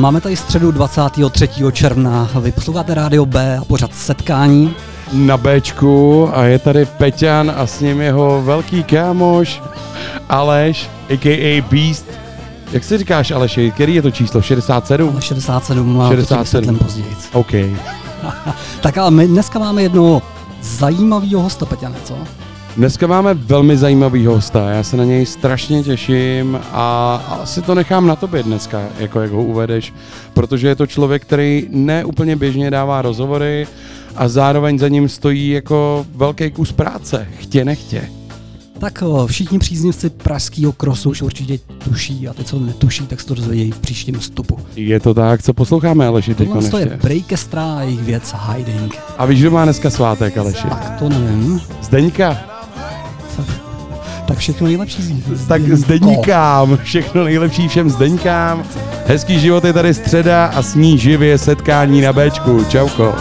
Máme tady středu 23. června. Vy posloucháte Rádio B a pořad setkání. Na Bčku a je tady Peťan a s ním jeho velký kámoš Aleš, a.k.a. Beast. Jak si říkáš, Aleši, který je to číslo? 67? Ale 67, 67. později. OK. tak ale my dneska máme jedno zajímavého hosta, Peťane, co? Dneska máme velmi zajímavý hosta, já se na něj strašně těším a asi to nechám na tobě dneska, jako jak ho uvedeš, protože je to člověk, který neúplně běžně dává rozhovory a zároveň za ním stojí jako velký kus práce, chtě nechtě. Tak všichni příznivci pražského krosu už určitě tuší a ty, co netuší, tak se to dozvědějí v příštím vstupu. Je to tak, co posloucháme, Aleši, teď to je Breakestra a jejich věc Hiding. A víš, kdo má dneska svátek, Aleši? Tak to nevím. Zdeňka. Tak všechno nejlepší. Tak zdeníkám, všechno nejlepší všem zdeníkám. Hezký život je tady středa a s ní živě setkání na Bčku. Čauko.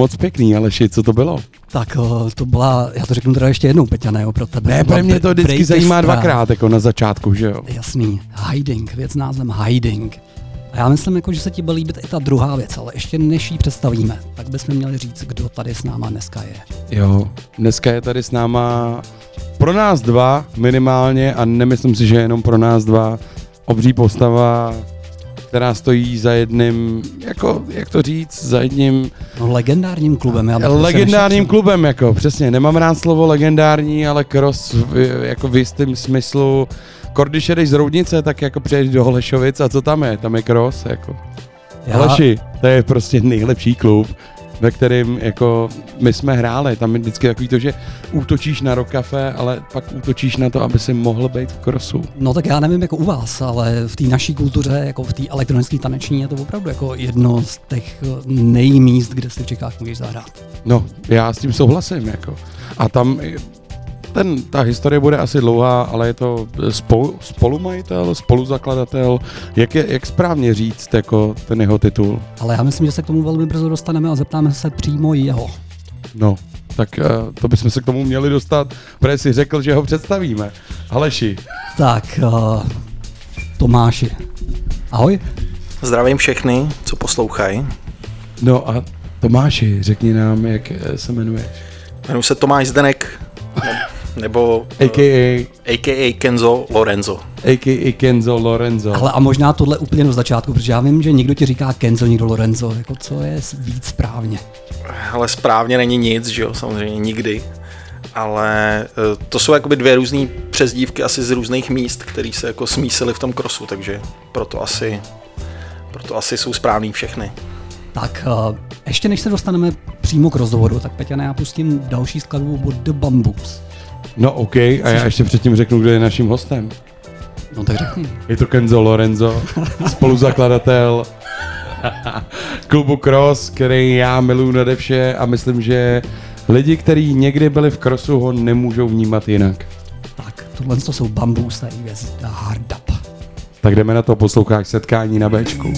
Moc pěkný, Aleši, co to bylo? Tak to byla, já to řeknu teda ještě jednou, Peťa, ne, pro tebe. Ne, pro mě to vždycky zajímá dvakrát, jako na začátku, že jo? Jasný, hiding, věc názvem hiding. A já myslím, jako, že se ti bude líbit i ta druhá věc, ale ještě než ji představíme, tak bychom měli říct, kdo tady s náma dneska je. Jo, dneska je tady s náma pro nás dva minimálně a nemyslím si, že jenom pro nás dva obří postava, která stojí za jedním, jako, jak to říct, za jedním... No, legendárním klubem. Já legendárním klubem, jako, přesně. Nemám rád slovo legendární, ale cross v, jako v jistém smyslu. Když jedeš z Roudnice, tak jako přijedeš do Holešovic a co tam je? Tam je cross, jako. Já... Hleši, to je prostě nejlepší klub ve kterém jako my jsme hráli. Tam je vždycky takový to, že útočíš na rokafe, ale pak útočíš na to, aby si mohl být v krosu. No tak já nevím jako u vás, ale v té naší kultuře, jako v té elektronické taneční, je to opravdu jako jedno z těch nejmíst, kde si v Čechách můžeš zahrát. No, já s tím souhlasím. Jako. A tam ten, ta historie bude asi dlouhá, ale je to spolu, spolumajitel, spoluzakladatel. Jak, je, jak správně říct jako ten jeho titul? Ale já myslím, že se k tomu velmi brzo dostaneme a zeptáme se přímo jeho. No, tak uh, to bychom se k tomu měli dostat, protože si řekl, že ho představíme. Aleši. Tak, uh, Tomáši. Ahoj. Zdravím všechny, co poslouchají. No a Tomáši, řekni nám, jak eh, se jmenuješ. Jmenuji se Tomáš Zdenek, nebo a.k.a. a.k.a. Kenzo Lorenzo. A.k.a. Kenzo Lorenzo. Ale a možná tohle úplně do začátku, protože já vím, že někdo ti říká Kenzo, někdo Lorenzo. Jako co je víc správně? Ale správně není nic, že jo, samozřejmě nikdy. Ale eh, to jsou jakoby dvě různé přezdívky asi z různých míst, které se jako smísily v tom krosu, takže proto asi, proto asi jsou správný všechny. Tak uh, ještě než se dostaneme přímo k rozhovoru, tak Peťa, já pustím další skladbu od The Bamboos. No OK, a já ještě předtím řeknu, kdo je naším hostem. No tak řekni. Je to Kenzo Lorenzo, spoluzakladatel klubu Cross, který já miluji nade vše a myslím, že lidi, kteří někdy byli v krosu, ho nemůžou vnímat jinak. Tak, tohle to jsou bambus, tady věc hard up. Tak jdeme na to, posloucháš setkání na Bčku.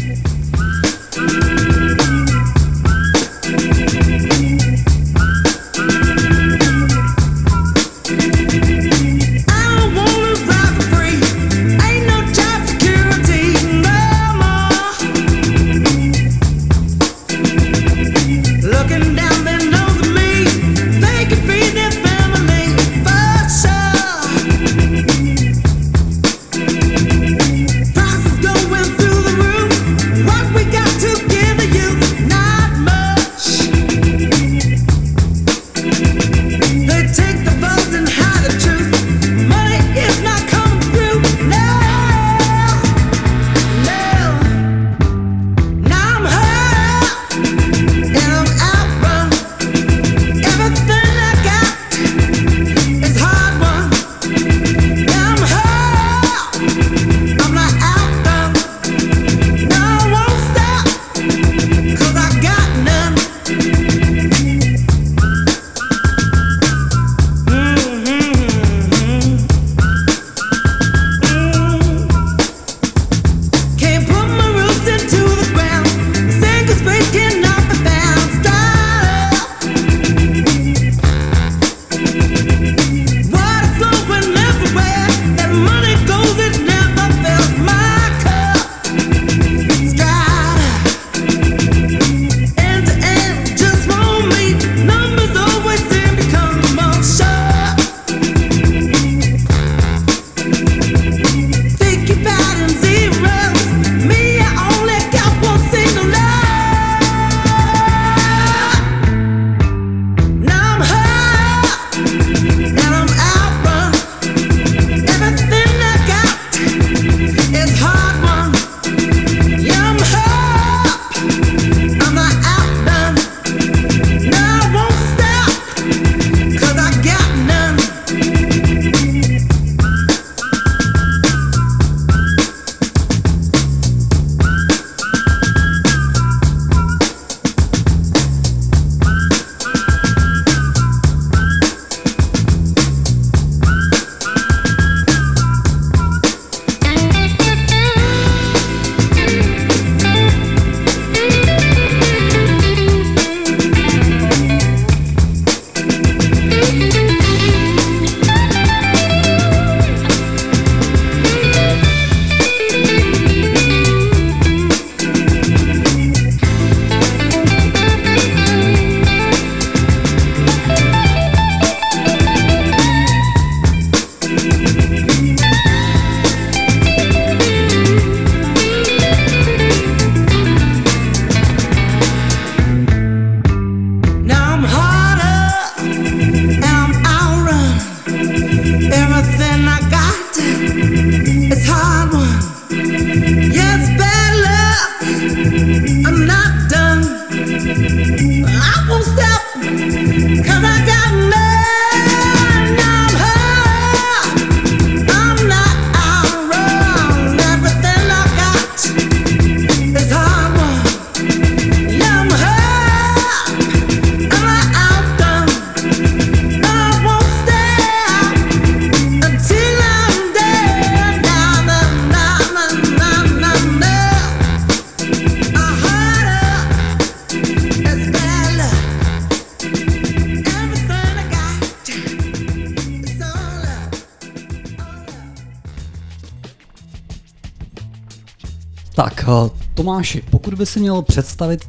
Pokud by si měl představit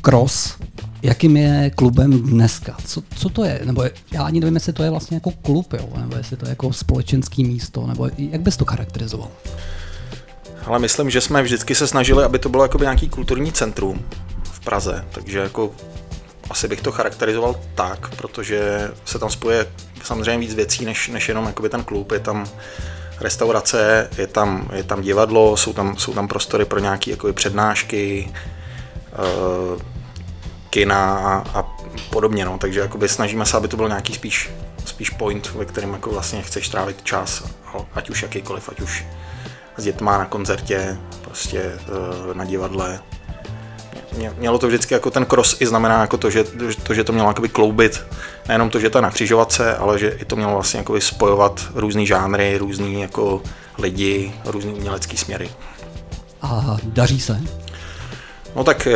Cross, jakým je klubem dneska? Co, co to je? Nebo já ani nevím, jestli to je vlastně jako klub, jo? nebo jestli to je jako společenský místo, nebo jak bys to charakterizoval? Ale myslím, že jsme vždycky se snažili, aby to bylo jako nějaký kulturní centrum v Praze, takže jako asi bych to charakterizoval tak, protože se tam spoje samozřejmě víc věcí, než, než jenom ten klub. Je tam restaurace, je tam, je tam divadlo, jsou tam, jsou tam prostory pro nějaké jako přednášky, uh, kina a, a podobně. No. Takže jakoby snažíme se, aby to byl nějaký spíš, spíš point, ve kterém jako vlastně chceš trávit čas, ať už jakýkoliv, ať už s dětma na koncertě, prostě uh, na divadle, mělo to vždycky jako ten cross i znamená jako to, že to, že to mělo jakoby kloubit, nejenom to, že to je na křižovatce, ale že i to mělo vlastně jakoby spojovat různý žánry, různý jako lidi, různý umělecký směry. A daří se? No tak eh,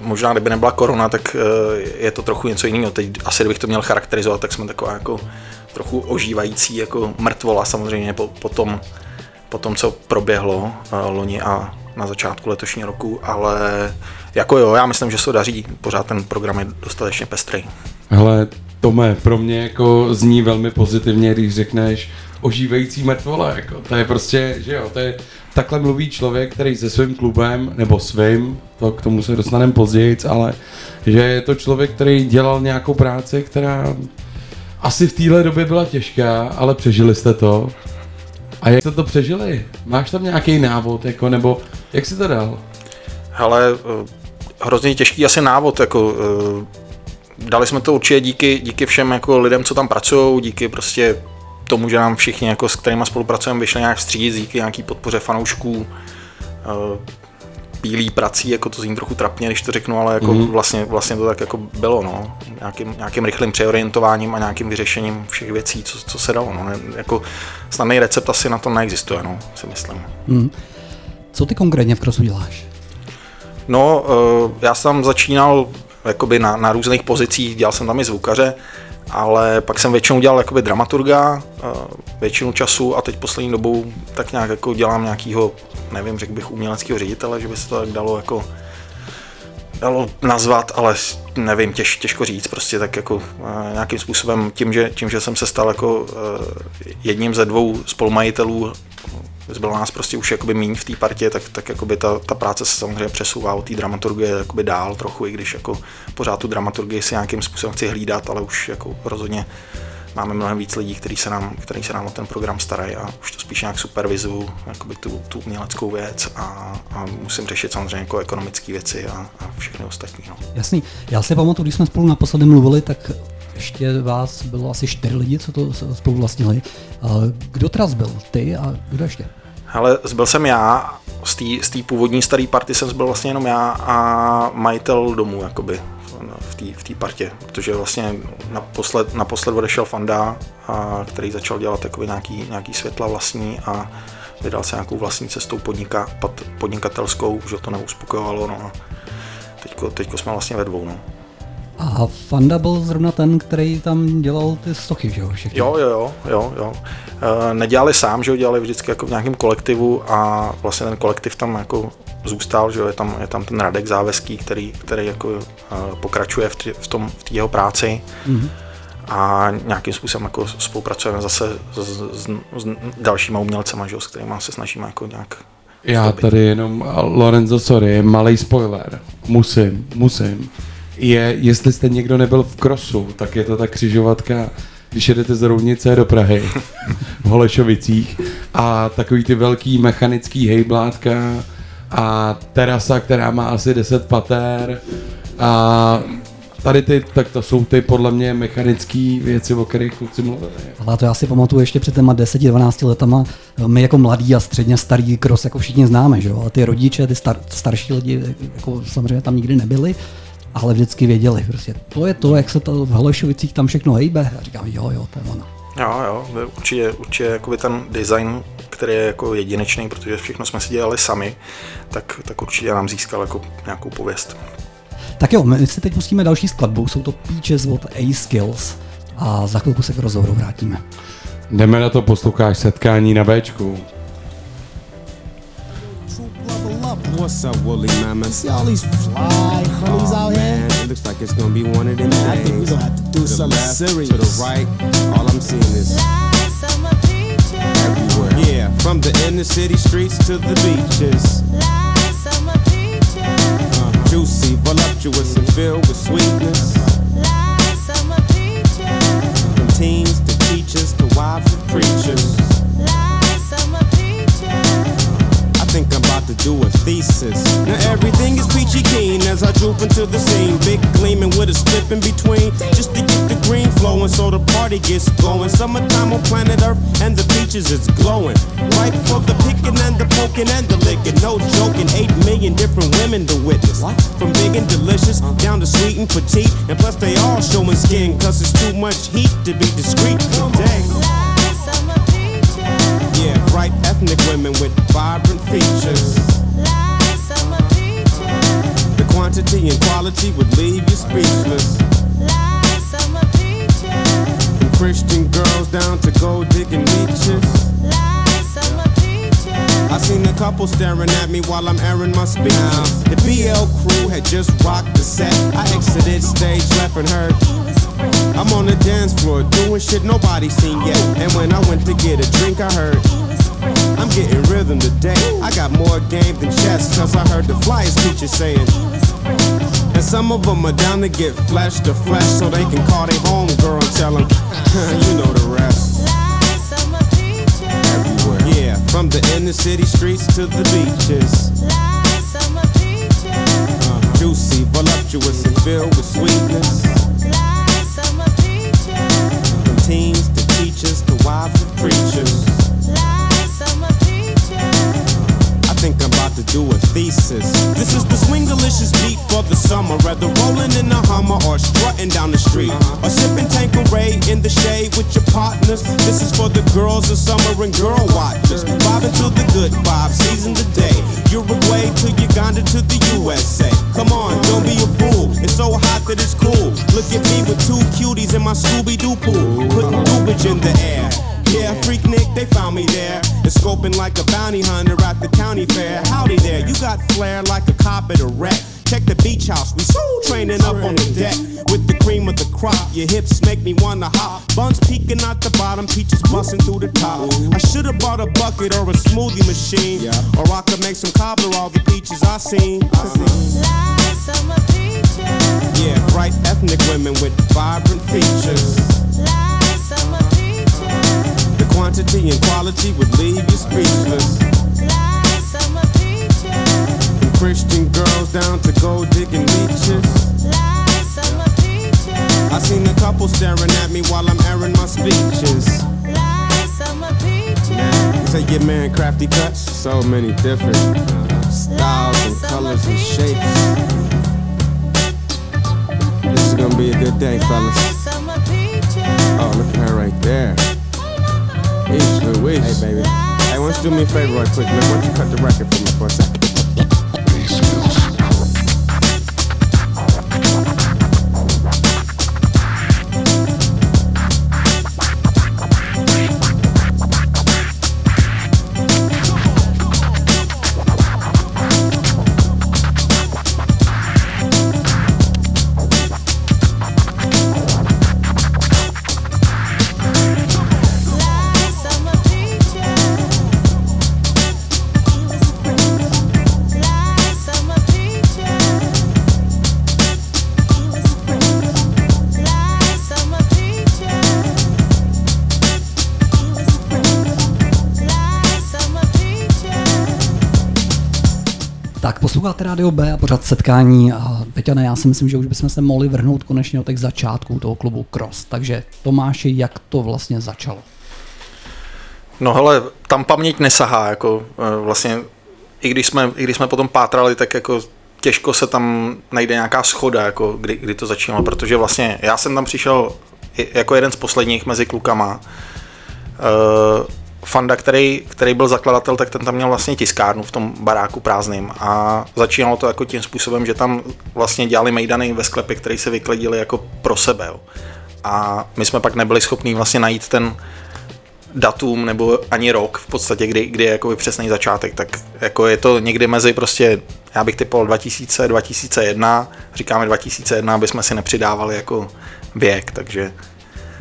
možná, kdyby nebyla korona, tak eh, je to trochu něco jiného. Teď asi, kdybych to měl charakterizovat, tak jsme taková jako trochu ožívající jako mrtvola samozřejmě po, po, tom, po tom, co proběhlo uh, loni a na začátku letošního roku, ale jako jo, já myslím, že se daří, pořád ten program je dostatečně pestrý. Hele, Tome, pro mě jako zní velmi pozitivně, když řekneš ožívající mrtvola, jako to je prostě, že jo, to je, takhle mluví člověk, který se svým klubem, nebo svým, to k tomu se dostaneme později, ale že je to člověk, který dělal nějakou práci, která asi v téhle době byla těžká, ale přežili jste to. A jak jste to přežili? Máš tam nějaký návod, jako, nebo jak jsi to dal? Hele, eh, hrozně těžký asi návod, jako eh, dali jsme to určitě díky, díky všem jako lidem, co tam pracují, díky prostě tomu, že nám všichni, jako, s kterými spolupracujeme, vyšli nějak vstříc, díky nějaký podpoře fanoušků, eh, bílý prací, jako to zní trochu trapně, když to řeknu, ale jako mm. vlastně, vlastně to tak jako bylo, no. Nějakým, nějakým rychlým přeorientováním a nějakým vyřešením všech věcí, co, co se dalo, no. Ne, jako snadný recept asi na to neexistuje, no, si myslím. Mm. Co ty konkrétně v Krosu děláš? No, uh, já jsem začínal jakoby na, na různých pozicích, dělal jsem tam i zvukaře, ale pak jsem většinou dělal jakoby dramaturga uh, většinu času a teď poslední dobou tak nějak jako dělám nějakýho, nevím, řekl bych uměleckého ředitele, že by se to tak dalo jako dalo nazvat, ale nevím, těž, těžko říct, prostě tak jako uh, nějakým způsobem tím že, tím, že jsem se stal jako jedním ze dvou spolumajitelů zbylo nás prostě už jakoby míň v té partě, tak, tak jakoby ta, ta práce se samozřejmě přesouvá od té dramaturgie jakoby dál trochu, i když jako pořád tu dramaturgii si nějakým způsobem chci hlídat, ale už jako rozhodně máme mnohem víc lidí, kteří se nám, který se nám o ten program starají a už to spíš nějak supervizu, jakoby tu, tu uměleckou věc a, a musím řešit samozřejmě jako ekonomické věci a, a všechny ostatní. No. Jasný. Já si pamatuju, když jsme spolu naposledy mluvili, tak ještě vás bylo asi čtyři lidi, co to spolu vlastnili. Kdo teda byl? Ty a kdo ještě? Ale zbyl jsem já, z té původní staré party jsem zbyl vlastně jenom já a majitel domu, jakoby v té partě, protože vlastně naposled, naposled odešel Fanda, a, který začal dělat takový nějaký, nějaký světla vlastní a vydal se nějakou vlastní cestou podnika, pod, podnikatelskou, že to neuspokojovalo, no a teďko, teďko jsme vlastně ve dvou, no. A Fanda byl zrovna ten, který tam dělal ty stochy, že jo? Jo, jo, jo, jo, jo. E, nedělali sám, že jo, dělali vždycky jako v nějakém kolektivu a vlastně ten kolektiv tam jako zůstal, že jo, je tam, je tam ten Radek Záveský, který, který jako e, pokračuje v, tý, v, tom, v té jeho práci. Mm-hmm. A nějakým způsobem jako spolupracujeme zase s, s, s dalšíma umělcema, že jo, s kterými se snažíme jako nějak já tady jenom, Lorenzo, sorry, malý spoiler. Musím, musím je, jestli jste někdo nebyl v krosu, tak je to ta křižovatka, když jedete z Roudnice do Prahy v Holešovicích a takový ty velký mechanický hejblátka a terasa, která má asi 10 pater a tady ty, tak to jsou ty podle mě mechanické věci, o kterých kluci mluvili. Ale to já si pamatuju ještě před těma 10-12 letama, my jako mladí a středně starý cross jako všichni známe, že jo? a ty rodiče, ty star, starší lidi jako samozřejmě tam nikdy nebyli, ale vždycky věděli, prostě to je to, jak se to v Holešovicích tam všechno hejbe. A říkám, jo, jo, to je ono. Jo, jo, určitě, určitě jakoby ten design, který je jako jedinečný, protože všechno jsme si dělali sami, tak, tak určitě nám získal jako nějakou pověst. Tak jo, my si teď pustíme další skladbu, jsou to Peaches od A-Skills a za chvilku se k rozhovoru vrátíme. Jdeme na to, posloucháš setkání na Bčku. What's up, woolly mama? See all these fly honeys oh, out man, here? It looks like it's gonna be one of them days. I think we're gonna have to do to something left, serious. To the right, all I'm seeing is everywhere. Yeah, from the inner city streets to the beaches. Uh-huh. Juicy, voluptuous, and filled with sweetness. From teens to teachers to wives of preachers. To do a thesis. Now everything is peachy keen as I droop into the scene. Big gleaming with a spliff in between. Just to get the green flow flowing, so the party gets going. Summertime on planet Earth, and the beaches is glowing. Right for the picking and the poking and the licking. No joking, eight million different women to witness. From big and delicious down to sweet and petite. And plus, they all showing skin, cause it's too much heat to be discreet today. Yeah, bright ethnic women with vibrant features. The quantity and quality would leave you speechless. From Christian girls down to gold digging leeches. I seen a couple staring at me while I'm airing my speech. The BL crew had just rocked the set. I exited stage left and heard. I'm on the dance floor doing shit nobody seen yet. And when I went to get a drink, I heard. I'm getting rhythm today. I got more game than chess, cause I heard the flyers teacher saying. And some of them are down to get flesh to flesh so they can call their home girl and tell them, you know the rest. Yeah, from the inner city streets to the beaches. Uh, juicy, voluptuous, and filled with sweetness. Teens to teachers to wives of preachers. I think I'm about to do a thesis. This is the swing delicious beat for the summer. Whether rolling in a Hummer or strutting down the street. Or sipping Tanqueray in the shade with your partners. This is for the girls of summer and girl watchers. Vibing to the good vibe, season the day. Uruguay to Uganda to the USA. Come on, don't be a fool. It's so hot that it's cool. Look at me with two cuties in my Scooby Doo pool. Putting dubage in the air. Yeah, freak Nick, they found me there. And scoping like a bounty hunter at the county fair. Howdy there, you got flair like a cop at a wreck. Check the beach house, we so training up on the deck. With the cream of the crop, your hips make me wanna hop. Buns peeking out the bottom, peaches busting through the top. I should've bought a bucket or a smoothie machine. Or I could make some cobbler all the peaches I seen. I seen. Yeah, bright ethnic women with vibrant features. Quantity and quality would leave you speechless. From Christian girls down to gold digging leeches. I seen a couple staring at me while I'm airing my speeches. You say your man crafty cuts, so many different uh, styles and colors and shapes. This is gonna be a good day, fellas. Oh, look at her right there. East Louise. Hey, baby. Hey, why don't you do me a favor right quick, man? Why don't you cut the record for me for a second? Posloucháte Radio B a pořád setkání a Peťane, já si myslím, že už bychom se mohli vrhnout konečně od těch začátků toho klubu Cross. Takže Tomáši, jak to vlastně začalo? No hele, tam paměť nesahá, jako eh, vlastně, i když jsme, i když jsme potom pátrali, tak jako těžko se tam najde nějaká schoda, jako kdy, kdy to začínalo, protože vlastně já jsem tam přišel jako jeden z posledních mezi klukama. Uh, Fanda, který, který byl zakladatel, tak ten tam měl vlastně tiskárnu v tom baráku prázdným a začínalo to jako tím způsobem, že tam vlastně dělali mejdany ve sklepě, které se vykledili jako pro sebe. Jo. A my jsme pak nebyli schopní vlastně najít ten datum nebo ani rok v podstatě, kdy, kdy je jakoby přesný začátek, tak jako je to někdy mezi prostě, já bych typoval 2000, 2001, říkáme 2001, aby jsme si nepřidávali jako věk, takže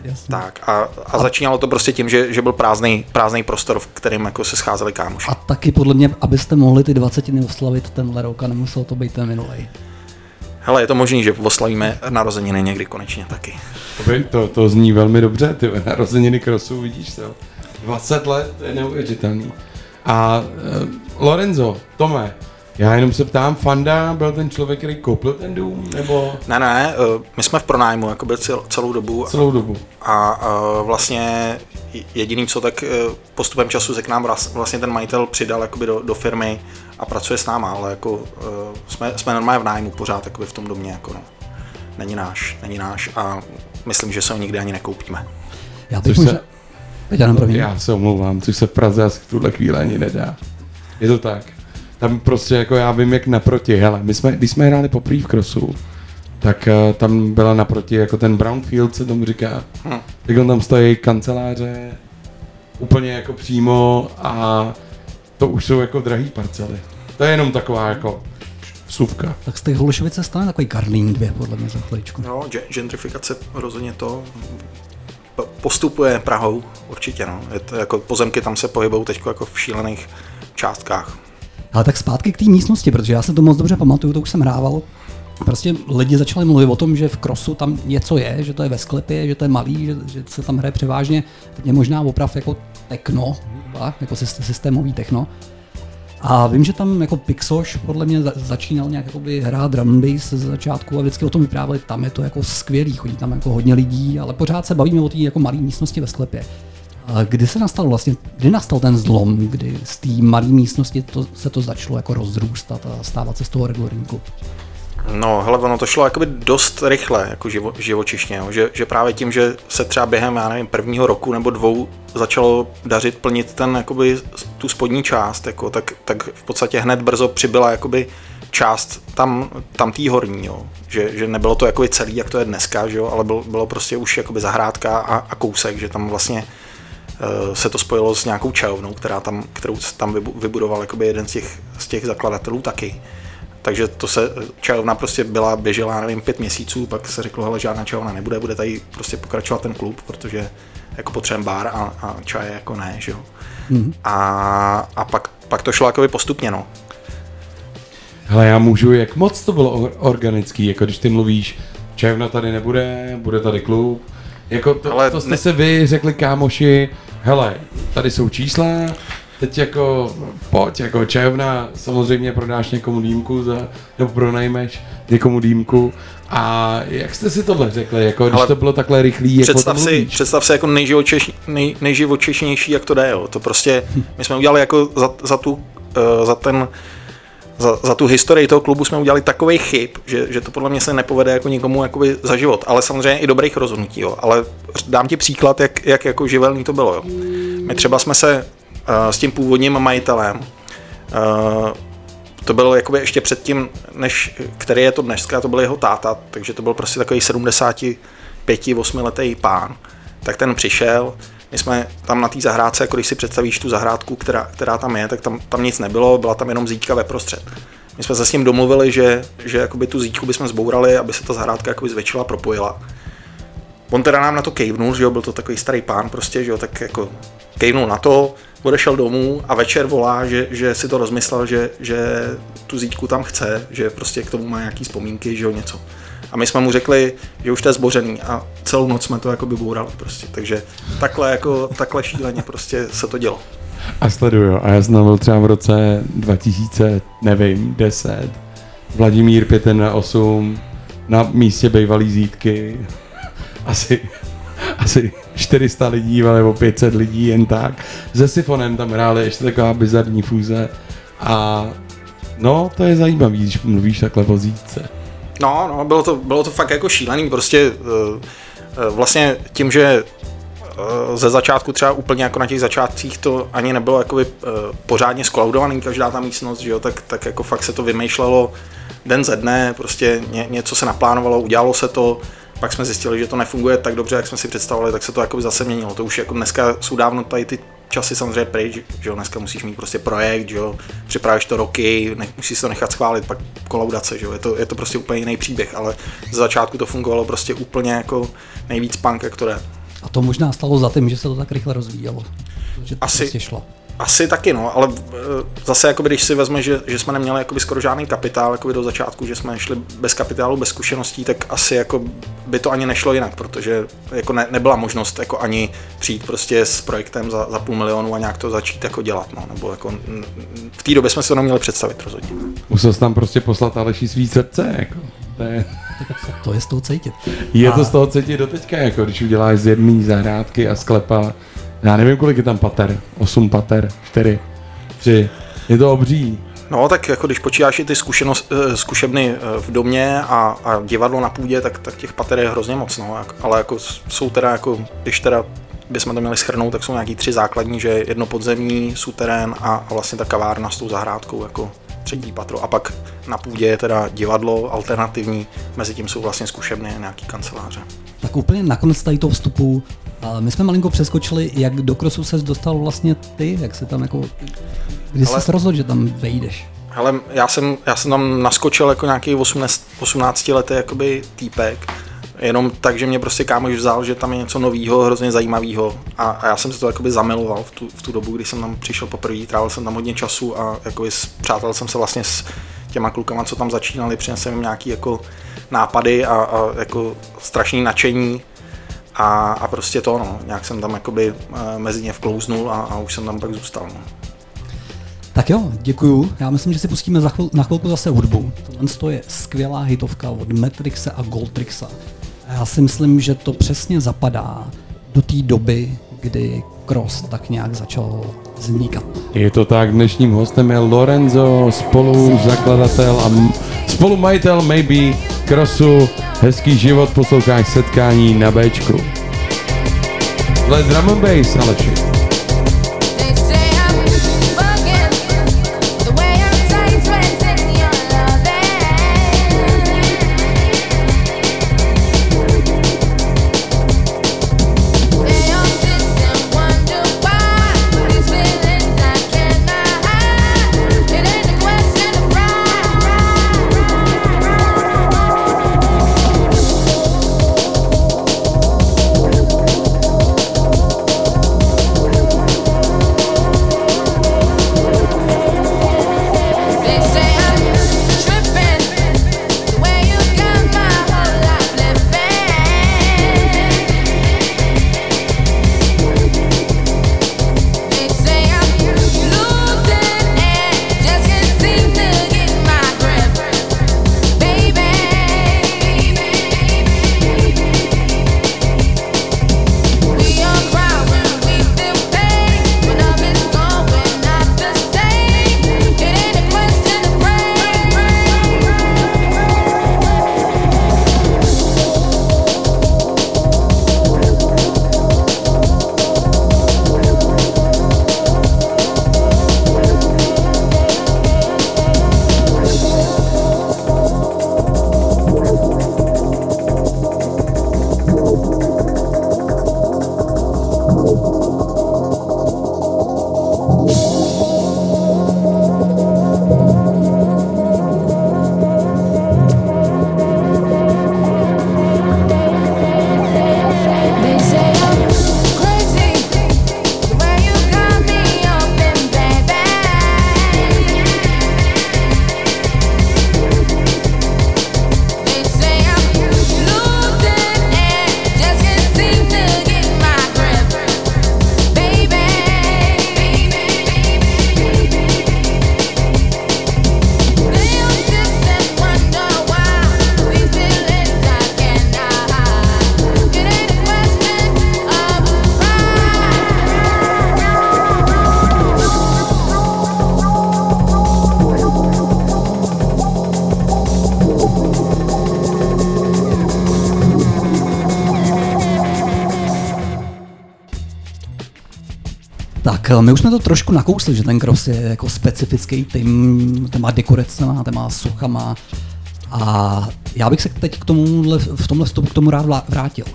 Jasně. tak a, a začínalo to prostě tím, že, že byl prázdný, prázdný prostor, v kterém jako se scházeli kámoši. A taky podle mě, abyste mohli ty 20 dny oslavit tenhle rok a nemusel to být ten minulý. Hele, je to možný, že oslavíme narozeniny někdy konečně taky. To, by- to, to zní velmi dobře, ty narozeniny krosu, vidíš to. 20 let, to je neuvěřitelný. A uh, Lorenzo, Tome, Já jenom se ptám, Fanda byl ten člověk, který koupil ten dům, nebo Ne, ne, eh, my jsme v pronájmu jakoby cel, celou dobu celou dobu? a eh, vlastně jediný, co tak eh, postupem času se k nám vlas- vlastně ten majitel přidal jakoby do, do firmy a pracuje s náma, ale jako jsme, jsme normálně v nájmu pořád jakoby v tom domě, jako no. Není náš, není náš a myslím, že se ho nikdy ani nekoupíme. Já bych Což možná... se- já. Já se omlouvám, což se v Praze asi v tuhle chvíli ani nedá. Je to tak. Tam prostě jako já vím, jak naproti. Hele, my jsme, když jsme hráli poprvé v Crossu, tak uh, tam byla naproti jako ten Brownfield, se tomu říká. Hm. Tak on tam stojí kanceláře, úplně jako přímo a to už jsou jako drahý parcely. To je jenom taková jako vsuvka. Tak z těch Holešovic se stane takový Karlín 2, podle mě za chviličku. No, ge- gentrifikace rozhodně to postupuje Prahou, určitě no. Je to jako pozemky tam se pohybují teď jako v šílených částkách. Ale tak zpátky k té místnosti, protože já se to moc dobře pamatuju, to už jsem hrával. Prostě lidi začali mluvit o tom, že v krosu tam něco je, že to je ve sklepě, že to je malý, že, že se tam hraje převážně, teď je možná oprav jako techno, jako syst- systémový techno. A vím, že tam jako Pixoš podle mě za- začínal nějak jakoby hrát drum bass ze začátku a vždycky o tom vyprávěli, tam je to jako skvělý, chodí tam jako hodně lidí, ale pořád se bavíme o té jako malé místnosti ve sklepě. A kdy se nastal vlastně, kdy nastal ten zlom, kdy z té malé místnosti to, se to začalo jako rozrůstat a stávat se z toho regulární klub? No, hele, ono to šlo jakoby dost rychle, jako živo, živočišně, jo. Že, že, právě tím, že se třeba během, já nevím, prvního roku nebo dvou začalo dařit plnit ten, jakoby, tu spodní část, jako, tak, tak v podstatě hned brzo přibyla jakoby, část tam, tam tý horní, jo. Že, že nebylo to jakoby celý, jak to je dneska, že jo, ale bylo, bylo prostě už jakoby zahrádka a, a kousek, že tam vlastně eh, se to spojilo s nějakou čajovnou, která tam, kterou tam vybu- vybudoval jakoby jeden z těch, z těch zakladatelů taky. Takže to se, čajovna prostě byla, běžela, nevím, pět měsíců, pak se řeklo, hele, žádná čajovna nebude, bude tady prostě pokračovat ten klub, protože jako potřebujeme bar a, a čaje jako ne, že jo. Mm. A, a pak, pak to šlo jakoby postupně, no. Hele, já můžu, jak moc to bylo or- organický, jako když ty mluvíš, čajovna tady nebude, bude tady klub, jako to, Ale to jste ne- se vy řekli kámoši, hele, tady jsou čísla, teď jako pojď, jako čajovna, samozřejmě prodáš někomu dýmku za, nebo pronajmeš někomu dýmku a jak jste si tohle řekli, jako když Ale to bylo takhle rychlý, jako Představ to si, představ si jako nejživočeš, nej, nejživočešnější, jak to jde, jo. To prostě, my jsme udělali jako za, za tu, uh, za ten, za, za tu historii toho klubu jsme udělali takový chyb, že, že to podle mě se nepovede jako nikomu jakoby za život, ale samozřejmě i dobrých rozhodnutí, jo. Ale dám ti příklad, jak, jak jako živelný to bylo, jo. My třeba jsme se uh, s tím původním majitelem, uh, to bylo jakoby ještě předtím, než, který je to dneska, to byl jeho táta, takže to byl prostě takový 75-8 letý pán. Tak ten přišel, my jsme tam na té zahrádce, jako když si představíš tu zahrádku, která, která tam je, tak tam, tam nic nebylo, byla tam jenom zíčka ve prostřed. My jsme se s ním domluvili, že, že jakoby tu zíčku bychom zbourali, aby se ta zahrádka jakoby zvětšila, propojila. On teda nám na to kejvnul, že jo, byl to takový starý pán prostě, že jo, tak jako kejvnul na to, odešel domů a večer volá, že, že si to rozmyslel, že, že tu zítku tam chce, že prostě k tomu má nějaký vzpomínky, že jo, něco. A my jsme mu řekli, že už to je zbořený a celou noc jsme to jako by bourali prostě, takže takhle jako, takhle šíleně prostě se to dělo. A sleduju. A já byl třeba v roce 2000, nevím, 10. Vladimír 5 na 8 na místě bývalý zítky. Asi, asi 400 lidí, nebo 500 lidí jen tak. Se Sifonem tam hráli ještě taková bizarní fúze. A no, to je zajímavý, když mluvíš takhle o zítce. No, no, bylo to, bylo to fakt jako šílený, prostě uh, uh, vlastně tím, že uh, ze začátku třeba úplně jako na těch začátcích to ani nebylo jakoby pořádně skolaudovaný každá ta místnost, že jo, tak, tak jako fakt se to vymýšlelo den ze dne, prostě ně, něco se naplánovalo, udělalo se to, pak jsme zjistili, že to nefunguje tak dobře, jak jsme si představovali, tak se to jakoby zase měnilo. To už jako dneska jsou dávno tady ty časy samozřejmě pryč, že jo, dneska musíš mít prostě projekt, že jo, připravíš to roky, ne, musíš to nechat schválit, pak kolaudace, že jo, je to, je to prostě úplně jiný příběh, ale z začátku to fungovalo prostě úplně jako nejvíc punk, jak to jde. A to možná stalo za tím, že se to tak rychle rozvíjelo. Že to Asi- prostě šlo. Asi taky, no, ale eh, zase, jakoby, když si vezme, že, že jsme neměli jakoby skoro žádný kapitál jakoby do začátku, že jsme šli bez kapitálu, bez zkušeností, tak asi jako by to ani nešlo jinak, protože jako ne, nebyla možnost jako ani přijít prostě s projektem za, za půl milionu a nějak to začít jako dělat, no, nebo jako v té době jsme si to neměli představit rozhodně. Musel jsi tam prostě poslat Aleši svý srdce, jako. To je, To je z toho cítit. je A- to z toho cítit do teďka, jako když uděláš z jedné zahrádky a sklepa, já nevím, kolik je tam pater, 8 pater, 4, 3, je to obří. No, tak jako když počítáš i ty zkušenost, eh, zkušebny eh, v domě a, a divadlo na půdě, tak, tak těch pater je hrozně moc, no, jak- ale jako jsou teda jako, když teda bychom to měli schrnout, tak jsou nějaký tři základní, že jedno podzemní, suterén a, a vlastně ta kavárna s tou zahrádkou jako třetí patro. A pak na půdě je teda divadlo alternativní, mezi tím jsou vlastně zkušebny nějaký kanceláře. Tak úplně nakonec tady toho vstupu, a my jsme malinko přeskočili, jak do krosu ses dostal vlastně ty, jak se tam jako, kdy Ale- jsi rozhodl, že tam vejdeš? Hele, já jsem, já jsem tam naskočil jako nějaký 18, 18 letý jakoby týpek, jenom tak, že mě prostě kámoš vzal, že tam je něco nového, hrozně zajímavého a, a, já jsem se to jakoby zamiloval v tu, v tu dobu, kdy jsem tam přišel poprvé, trávil jsem tam hodně času a jakoby přátel jsem se vlastně s těma klukama, co tam začínali, přinesl jim nějaký jako nápady a, a jako strašný nadšení a, a prostě to, no, nějak jsem tam jakoby eh, mezi ně vklouznul a, a už jsem tam pak zůstal, no. Tak jo, děkuju. Já myslím, že si pustíme za chvil, na chvilku zase hudbu. Tohle je skvělá hitovka od Matrixe a Goldrixa. A já si myslím, že to přesně zapadá do té doby, kdy Cross tak nějak začal vznikat. Je to tak, dnešním hostem je Lorenzo, spolu zakladatel a spolumajitel Maybe Crossu. Hezký život, posloucháš setkání na Bčku. Let drum and bass, Aleši. Tak eh, my už jsme to trošku nakousli, že ten cross je jako specifický tým, ten má dekorecema, ten má suchama a já bych se teď k tomu v tomhle vstupu k tomu rád vrátil.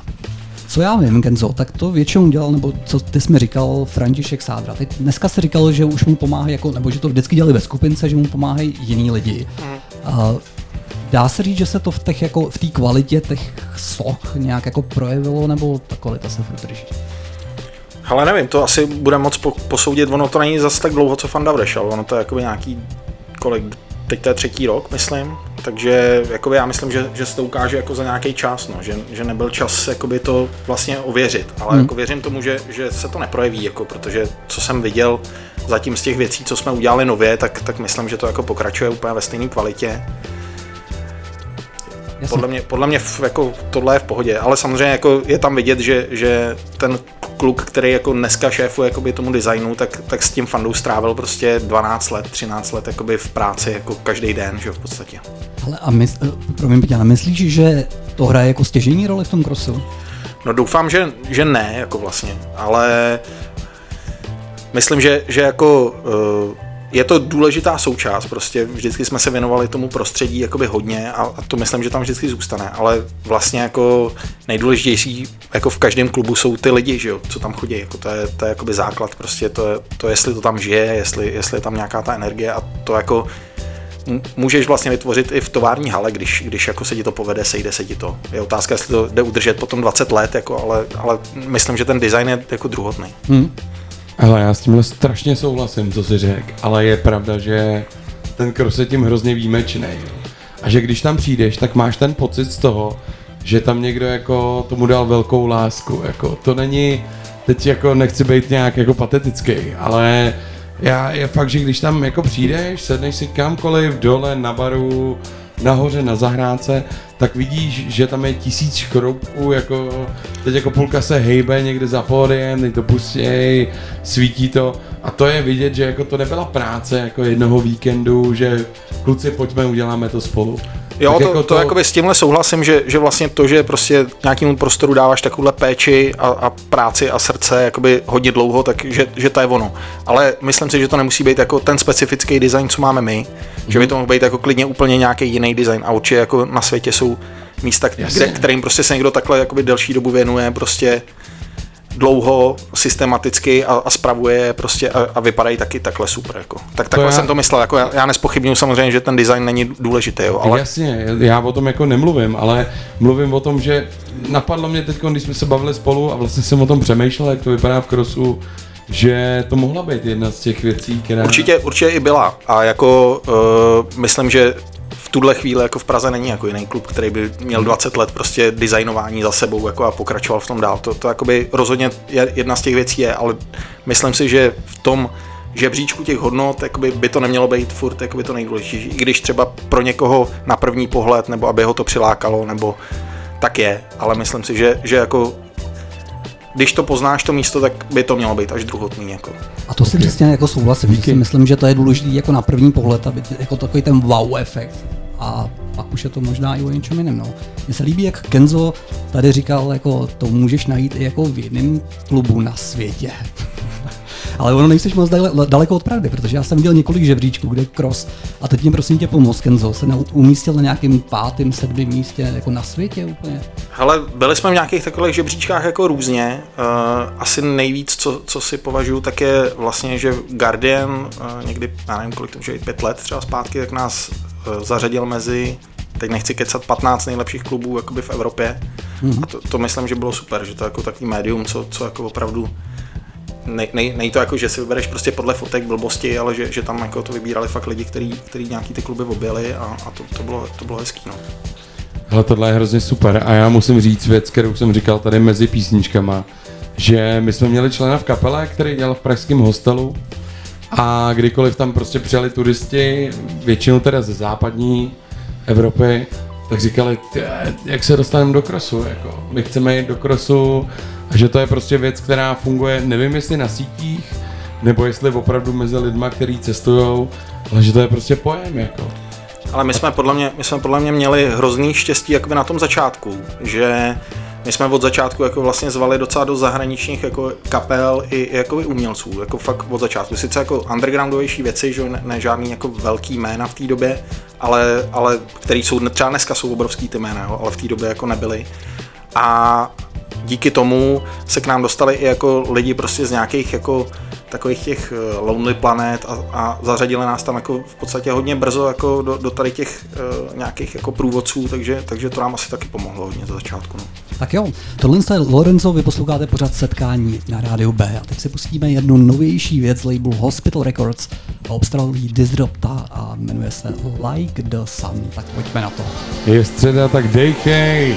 Co já vím, Genzo, tak to většinou dělal, nebo co ty jsi mi říkal, František Sádra. Teď dneska se říkalo, že už mu pomáhají, jako, nebo že to vždycky dělali ve skupince, že mu pomáhají jiní lidi. A dá se říct, že se to v těch jako v té kvalitě těch soch nějak jako projevilo, nebo ta kvalita se furt drží? Ale nevím, to asi bude moc po, posoudit, ono to není zase tak dlouho, co Fanda odešel, ono to je jakoby nějaký kolik, teď to je třetí rok, myslím, takže jakoby já myslím, že, že se to ukáže jako za nějaký čas, no, že, že nebyl čas jakoby to vlastně ověřit, ale hmm. jako věřím tomu, že, že se to neprojeví, jako, protože co jsem viděl zatím z těch věcí, co jsme udělali nově, tak, tak myslím, že to jako pokračuje úplně ve stejné kvalitě. Jasně. Podle mě, podle mě jako tohle je v pohodě, ale samozřejmě jako je tam vidět, že, že ten kluk, který jako dneska šéfuje jakoby tomu designu, tak, tak s tím fandou strávil prostě 12 let, 13 let jakoby v práci jako každý den, že v podstatě. Ale a mys, promiň, ale myslíš, že to hraje jako stěžení roli v tom crossu? No doufám, že, že ne, jako vlastně, ale myslím, že, že jako uh, je to důležitá součást, prostě vždycky jsme se věnovali tomu prostředí jakoby hodně a, a to myslím, že tam vždycky zůstane, ale vlastně jako nejdůležitější jako v každém klubu jsou ty lidi, že jo, co tam chodí, jako to je, to je jakoby základ, prostě to, je, to jestli to tam žije, jestli, jestli je tam nějaká ta energie a to jako můžeš vlastně vytvořit i v tovární hale, když, když jako se ti to povede, sejde se ti to. Je otázka, jestli to jde udržet potom 20 let, jako, ale, ale myslím, že ten design je jako druhotný. Hm? Ale já s tímhle strašně souhlasím, co jsi řekl, ale je pravda, že ten cross je tím hrozně výjimečný. A že když tam přijdeš, tak máš ten pocit z toho, že tam někdo jako tomu dal velkou lásku. Jako, to není, teď jako nechci být nějak jako patetický, ale já, je fakt, že když tam jako přijdeš, sedneš si kamkoliv dole na baru, nahoře na zahrádce, tak vidíš, že tam je tisíc škroubků, jako teď jako půlka se hejbe někde za pódiem, teď to pustěj, svítí to a to je vidět, že jako to nebyla práce jako jednoho víkendu, že kluci pojďme, uděláme to spolu. Jo, Tak to, jako to, to jakoby s tímhle souhlasím, že, že vlastně to, že prostě nějakému prostoru dáváš takovouhle péči a, a práci a srdce jakoby hodně dlouho, tak že, že to je ono. Ale myslím si, že to nemusí být jako ten specifický design, co máme my, mm-hmm. že by to mohl být jako klidně úplně nějaký jiný design a určitě jako na světě jsou místa, kde, kterým prostě se někdo takhle jakoby delší dobu věnuje prostě dlouho, systematicky a, a spravuje je prostě a, a vypadají taky takhle super. Jako. Tak takhle já- jsem to myslel. Jako já, já nespochybnuju samozřejmě, že ten design není důležitý, jo, ale. Jasně, já o tom jako nemluvím, ale mluvím o tom, že napadlo mě teď, když jsme se bavili spolu a vlastně jsem o tom přemýšlel, jak to vypadá v crossu, že to mohla být jedna z těch věcí, která... Určitě, určitě i byla. A jako uh, myslím, že tuhle chvíli jako v Praze není jako jiný klub, který by měl 20 let prostě designování za sebou jako a pokračoval v tom dál. To, to jakoby rozhodně je, jedna z těch věcí je, ale myslím si, že v tom žebříčku těch hodnot jakoby by to nemělo být furt jakoby to nejdůležitější. I když třeba pro někoho na první pohled, nebo aby ho to přilákalo, nebo tak je. Ale myslím si, že, že jako když to poznáš to místo, tak by to mělo být až druhotný. Jako. A to si přesně jako souhlasím, si myslím, že to je důležité jako na první pohled, aby jako takový ten wow efekt. A pak už je to možná i o něčem jiném. No. Mně se líbí, jak Kenzo tady říkal, jako to můžeš najít i jako v jiném klubu na světě. Ale ono nejseš moc dale- daleko od pravdy, protože já jsem viděl několik žebříčků, kde cross, a teď mě prosím tě pomoz, Kenzo, se na, umístil na nějakém pátém, sedmém místě jako na světě úplně. Hele, byli jsme v nějakých takových žebříčkách jako různě. Uh, asi nejvíc, co, co si považuji, tak je vlastně, že Guardian uh, někdy, já nevím, kolik to může být, pět let třeba zpátky, tak nás zařadil mezi, teď nechci kecat, 15 nejlepších klubů jakoby v Evropě. Mm-hmm. A to, to, myslím, že bylo super, že to je jako takový médium, co, co jako opravdu ne, ne, nej to jako, že si vybereš prostě podle fotek blbosti, ale že, že tam jako to vybírali fakt lidi, který, který nějaký ty kluby objeli a, a to, to, bylo, to bylo hezký. No. Ale tohle je hrozně super a já musím říct věc, kterou jsem říkal tady mezi písničkama, že my jsme měli člena v kapele, který dělal v pražském hostelu a kdykoliv tam prostě přijeli turisti, většinou teda ze západní Evropy, tak říkali, "Ty, jak se dostaneme do krosu, jako, my chceme jít do krosu a že to je prostě věc, která funguje, nevím jestli na sítích, nebo jestli opravdu mezi lidma, kteří cestují, ale že to je prostě pojem, jako. Ale my jsme podle mě, my jsme podle mě měli hrozný štěstí jakoby na tom začátku, že my jsme od začátku jako vlastně zvali docela do zahraničních jako kapel i, i jako umělců, jako fakt od začátku. Sice jako undergroundovější věci, že ne, ne žádný jako velký jména v té době, ale, ale který jsou třeba dneska jsou obrovský ty jména, jo, ale v té době jako nebyly. A díky tomu se k nám dostali i jako lidi prostě z nějakých jako takových těch eh, Lonely Planet a, a zařadili nás tam jako v podstatě hodně brzo jako do, do tady těch uh, nějakých jako průvodců, takže, takže to nám asi taky pomohlo hodně za začátku. No. Tak jo, tohle je Lorenzo, vy posloucháte pořád setkání na rádiu B a teď si pustíme jednu novější věc z labelu Hospital Records a obstaral ji Disrupta a jmenuje se Like the Sun, tak pojďme na to. Je středa, tak dejchej!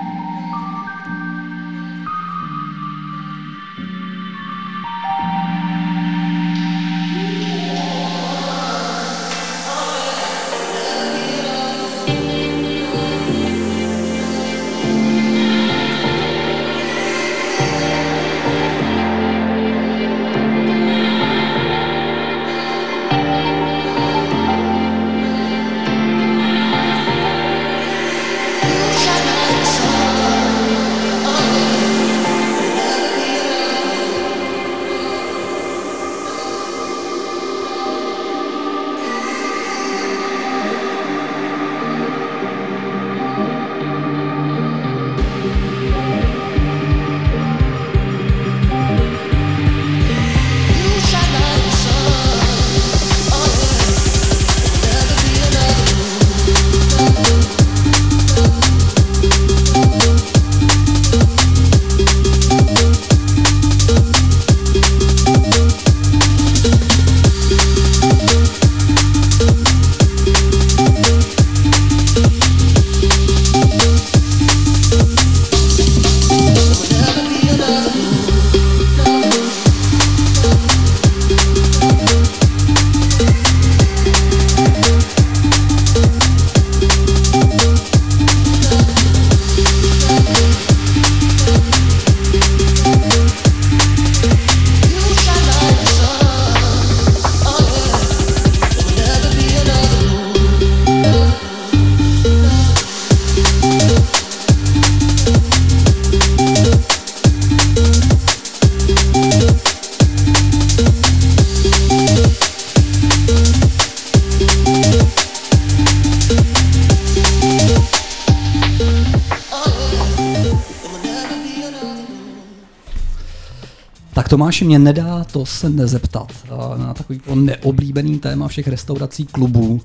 Tomáši, mě nedá to se nezeptat a, na takový to neoblíbený téma všech restaurací, klubů.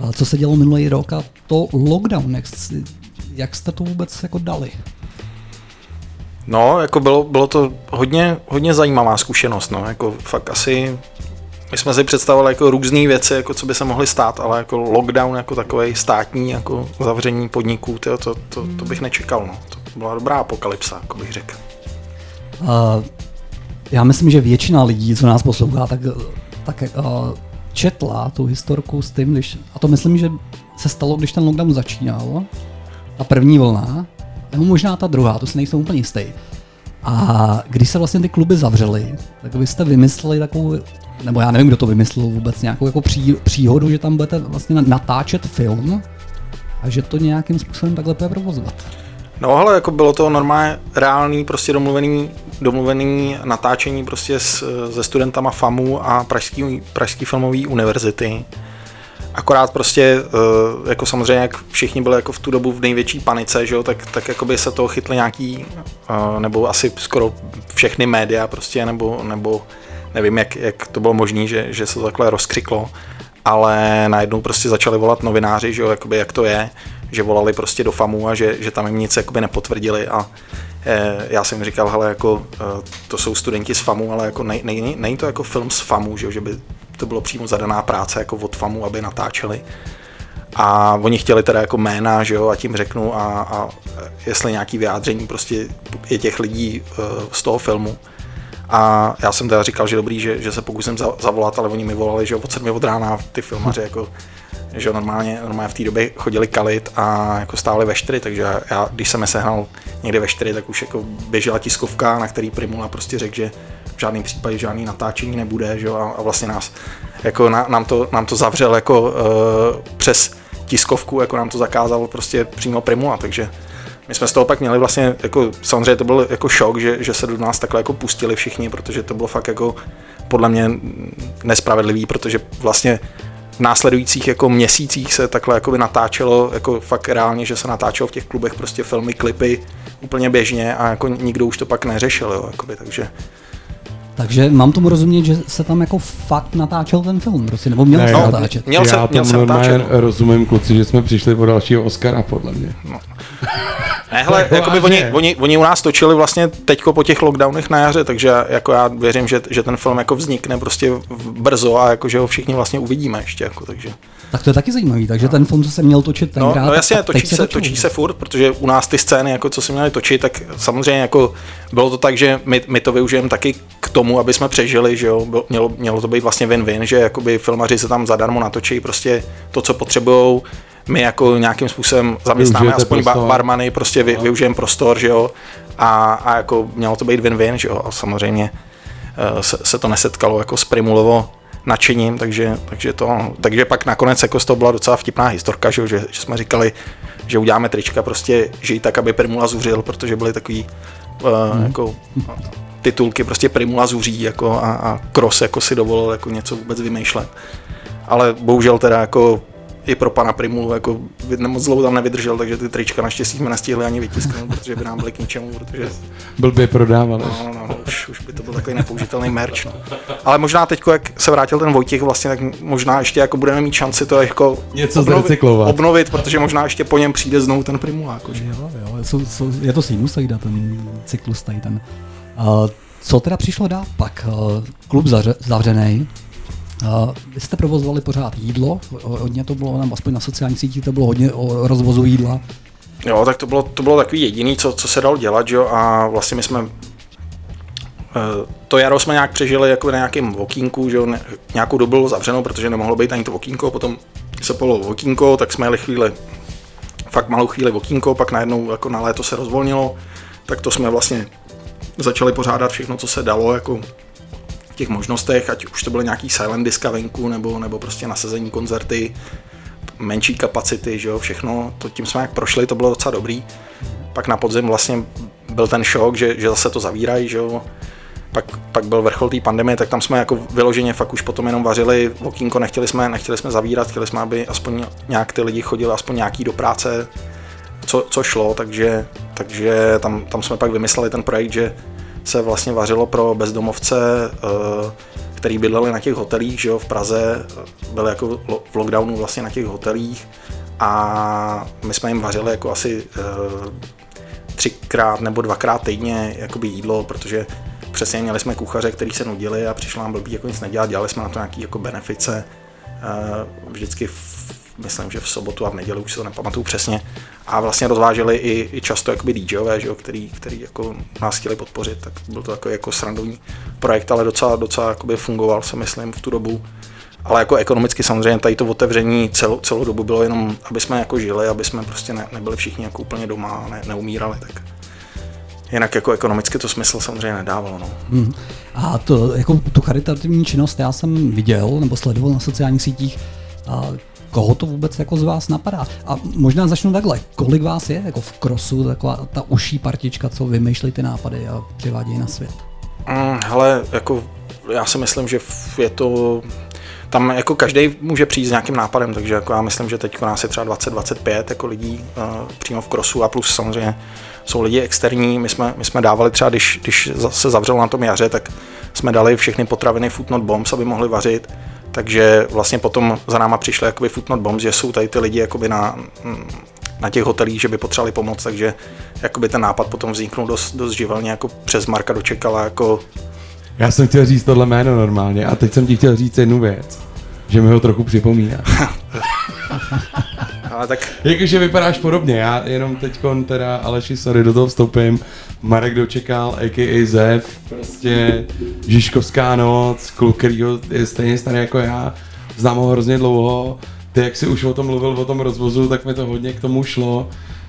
A co se dělo minulý rok a to lockdown, jak, jak jste to vůbec jako dali? No, jako bylo, bylo to hodně, hodně zajímavá zkušenost, no, jako fakt asi, my jsme si představovali jako různé věci, jako co by se mohly stát, ale jako lockdown jako takový státní, jako zavření podniků, tyjo, to, to, to, bych nečekal, no, to byla dobrá apokalypsa, jako bych řekl. A já myslím, že většina lidí, co nás poslouchá, tak, tak uh, četla tu historku s tím, když, a to myslím, že se stalo, když ten lockdown začínal, ta první vlna, nebo možná ta druhá, to si nejsem úplně jistý. A když se vlastně ty kluby zavřely, tak vy jste vymysleli takovou, nebo já nevím, kdo to vymyslel vůbec, nějakou jako pří, příhodu, že tam budete vlastně natáčet film a že to nějakým způsobem takhle bude provozovat. No ale jako bylo to normálně reálný, prostě domluvený, domluvený natáčení prostě s, se studentama FAMu a Pražský, Pražský filmové univerzity. Akorát prostě, eh, jako samozřejmě, jak všichni byli jako v tu dobu v největší panice, že jo, tak, tak jako by se toho chytli nějaký, eh, nebo asi skoro všechny média prostě, nebo, nebo nevím, jak, jak to bylo možné, že, že se to takhle rozkřiklo, ale najednou prostě začali volat novináři, že jo, jakoby jak to je, že volali prostě do FAMu a že, že tam jim nic jakoby nepotvrdili a eh, já jsem jim říkal, hele, jako eh, to jsou studenti z FAMu, ale jako nej, nej, není to jako film z FAMu, že, že by to bylo přímo zadaná práce jako od FAMu, aby natáčeli. A oni chtěli teda jako jména, že jo, a tím řeknu a, a jestli nějaký vyjádření prostě je těch lidí uh, z toho filmu. A já jsem teda říkal, že dobrý, že, že se pokusím za, zavolat, ale oni mi volali, že od sedmi od rána ty filmaři jako že normálně, normálně v té době chodili kalit a jako stáli ve čtyři, takže já, když jsem je sehnal někde ve čtyři, tak už jako běžela tiskovka, na který Primula prostě řekl, že v žádném případě žádný natáčení nebude, že a, a vlastně nás, jako na, nám, to, nám to zavřel jako uh, přes tiskovku, jako nám to zakázal prostě přímo Primula, takže my jsme z toho pak měli vlastně, jako samozřejmě to byl jako šok, že, že se do nás takhle jako pustili všichni, protože to bylo fakt jako podle mě nespravedlivý, protože vlastně v následujících jako měsících se takhle jako by natáčelo, jako fakt reálně, že se natáčelo v těch klubech prostě filmy, klipy úplně běžně a jako nikdo už to pak neřešil, jo, jakoby, takže Takže mám tomu rozumět, že se tam jako fakt natáčel ten film, prostě, nebo měl Ne, se já- natáčet. Měl se- Já měl se natáčet, no. rozumím, kluci, že jsme přišli po dalšího Oscara, podle mě. Ne, hele, Jako jakoby oni, oni, oni, u nás točili vlastně teďko po těch lockdownech na jaře, takže jako já věřím, že, že ten film jako vznikne prostě brzo a jako, že ho všichni vlastně uvidíme ještě, jako, takže. Tak to je taky zajímavý, takže ten film, co se měl točit No, tenkrát, no jasně, tak točí teď se, točil. točí. se furt, protože u nás ty scény, jako co se měli točit, tak samozřejmě jako bylo to tak, že my, my to využijeme taky k tomu, aby jsme přežili, že jo, Bylo- mělo, mělo to být vlastně win-win, že jakoby filmaři se tam zadarmo natočí prostě to, co potřebují, my jako nějakým způsobem zaměstnáme Využijete aspoň prostor. barmany, prostě vy, využijeme prostor, že jo, a, a jako mělo to být win-win, že jo, a samozřejmě eh, se, se to nesetkalo jako s Primulovo nadšením, takže, takže, to, takže pak nakonec jako z toho byla docela vtipná historka, že, že, že jsme říkali, že uděláme trička prostě, že i tak, aby Primula zuřil, protože byly takový uh, jako titulky prostě Primula zuří jako a, a Cross jako si dovolil jako něco vůbec vymýšlet. Ale bohužel teda jako i pro pana Primulu jako moc dlouho tam nevydržel, takže ty trička naštěstí jsme nestihli ani vytisknout, protože by nám byly k ničemu, protože Blbě prodávali. No, no, no, už, už by to byl takový nepoužitelný merch. No. Ale možná teď, jak se vrátil ten Vojtěch, vlastně, tak možná ještě jako budeme mít šanci to jako Něco zrecyklovat. obnovit, protože možná ještě po něm přijde znovu ten Primula. Jako, že? Jo, jo, jsou, jsou, je to sinusoida, ten cyklus tady ten. Uh, co teda přišlo dál pak? Uh, klub zavře, zavřený. Uh, vy jste provozovali pořád jídlo, ho- hodně to bylo, nebo aspoň na sociálních sítích to bylo hodně o rozvozu jídla. Jo, tak to bylo, to bylo takový jediný, co, co se dalo dělat, jo, a vlastně my jsme eh, to jaro jsme nějak přežili jako na nějakém okýnku, že nějakou dobu bylo zavřeno, protože nemohlo být ani to okýnko, potom se polo okýnko, tak jsme jeli chvíli, fakt malou chvíli okýnko, pak najednou jako na léto se rozvolnilo, tak to jsme vlastně začali pořádat všechno, co se dalo, jako těch možnostech, ať už to byly nějaký silent diska venku, nebo, nebo prostě nasazení koncerty, menší kapacity, že jo, všechno, to tím jsme jak prošli, to bylo docela dobrý. Pak na podzim vlastně byl ten šok, že, že zase to zavírají, že jo. Pak, pak byl vrchol té pandemie, tak tam jsme jako vyloženě fakt už potom jenom vařili okýnko, nechtěli jsme, nechtěli jsme zavírat, chtěli jsme, aby aspoň nějak ty lidi chodili aspoň nějaký do práce, co, co šlo, takže, takže tam, tam jsme pak vymysleli ten projekt, že se vlastně vařilo pro bezdomovce, eh, který bydleli na těch hotelích, že jo, v Praze, eh, byli jako v lockdownu vlastně na těch hotelích. A my jsme jim vařili jako asi eh, třikrát nebo dvakrát týdně jakoby jídlo, protože přesně měli jsme kuchaře, který se nudili a přišlo nám blbý jako nic nedělat, dělali jsme na to nějaký jako benefice, vždycky myslím, že v sobotu a v neděli, už si to nepamatuju přesně, a vlastně rozváželi i, i často jakoby DJové, že jo, který, který jako nás chtěli podpořit, tak byl to jako, jako srandovní projekt, ale docela, docela jakoby fungoval, si myslím, v tu dobu. Ale jako ekonomicky samozřejmě tady to otevření celou, celou dobu bylo jenom, aby jsme jako žili, aby jsme prostě ne, nebyli všichni jako úplně doma a ne, neumírali, tak jinak jako ekonomicky to smysl samozřejmě nedávalo. No. Hmm. A to, jako tu charitativní činnost já jsem viděl nebo sledoval na sociálních sítích. A koho to vůbec jako z vás napadá. A možná začnu takhle, kolik vás je jako v krosu, taková ta uší partička, co vymýšlí ty nápady a přivádějí na svět? Mm, hele, jako já si myslím, že je to tam jako každý může přijít s nějakým nápadem, takže jako já myslím, že teď nás je třeba 20-25 jako lidí uh, přímo v krosu a plus samozřejmě jsou lidi externí. My jsme, my jsme dávali třeba, když, když se zavřelo na tom jaře, tak jsme dali všechny potraviny Food Not Bombs, aby mohli vařit. Takže vlastně potom za náma přišly jakoby Food Not Bombs, že jsou tady ty lidi jakoby na, na těch hotelích, že by potřebovali pomoc, takže jakoby ten nápad potom vzniknul dost, dost živelně jako přes Marka dočekala jako Já jsem chtěl říct tohle jméno normálně a teď jsem ti chtěl říct jednu věc, že mi ho trochu připomíná. ale tak Jakože vypadáš podobně, já jenom teď teda Aleši, sorry, do toho vstoupím. Marek dočekal, a.k.a. Zev, prostě Žižkovská noc, kluk, který je stejně starý jako já, znám ho hrozně dlouho. Ty, jak jsi už o tom mluvil, o tom rozvozu, tak mi to hodně k tomu šlo.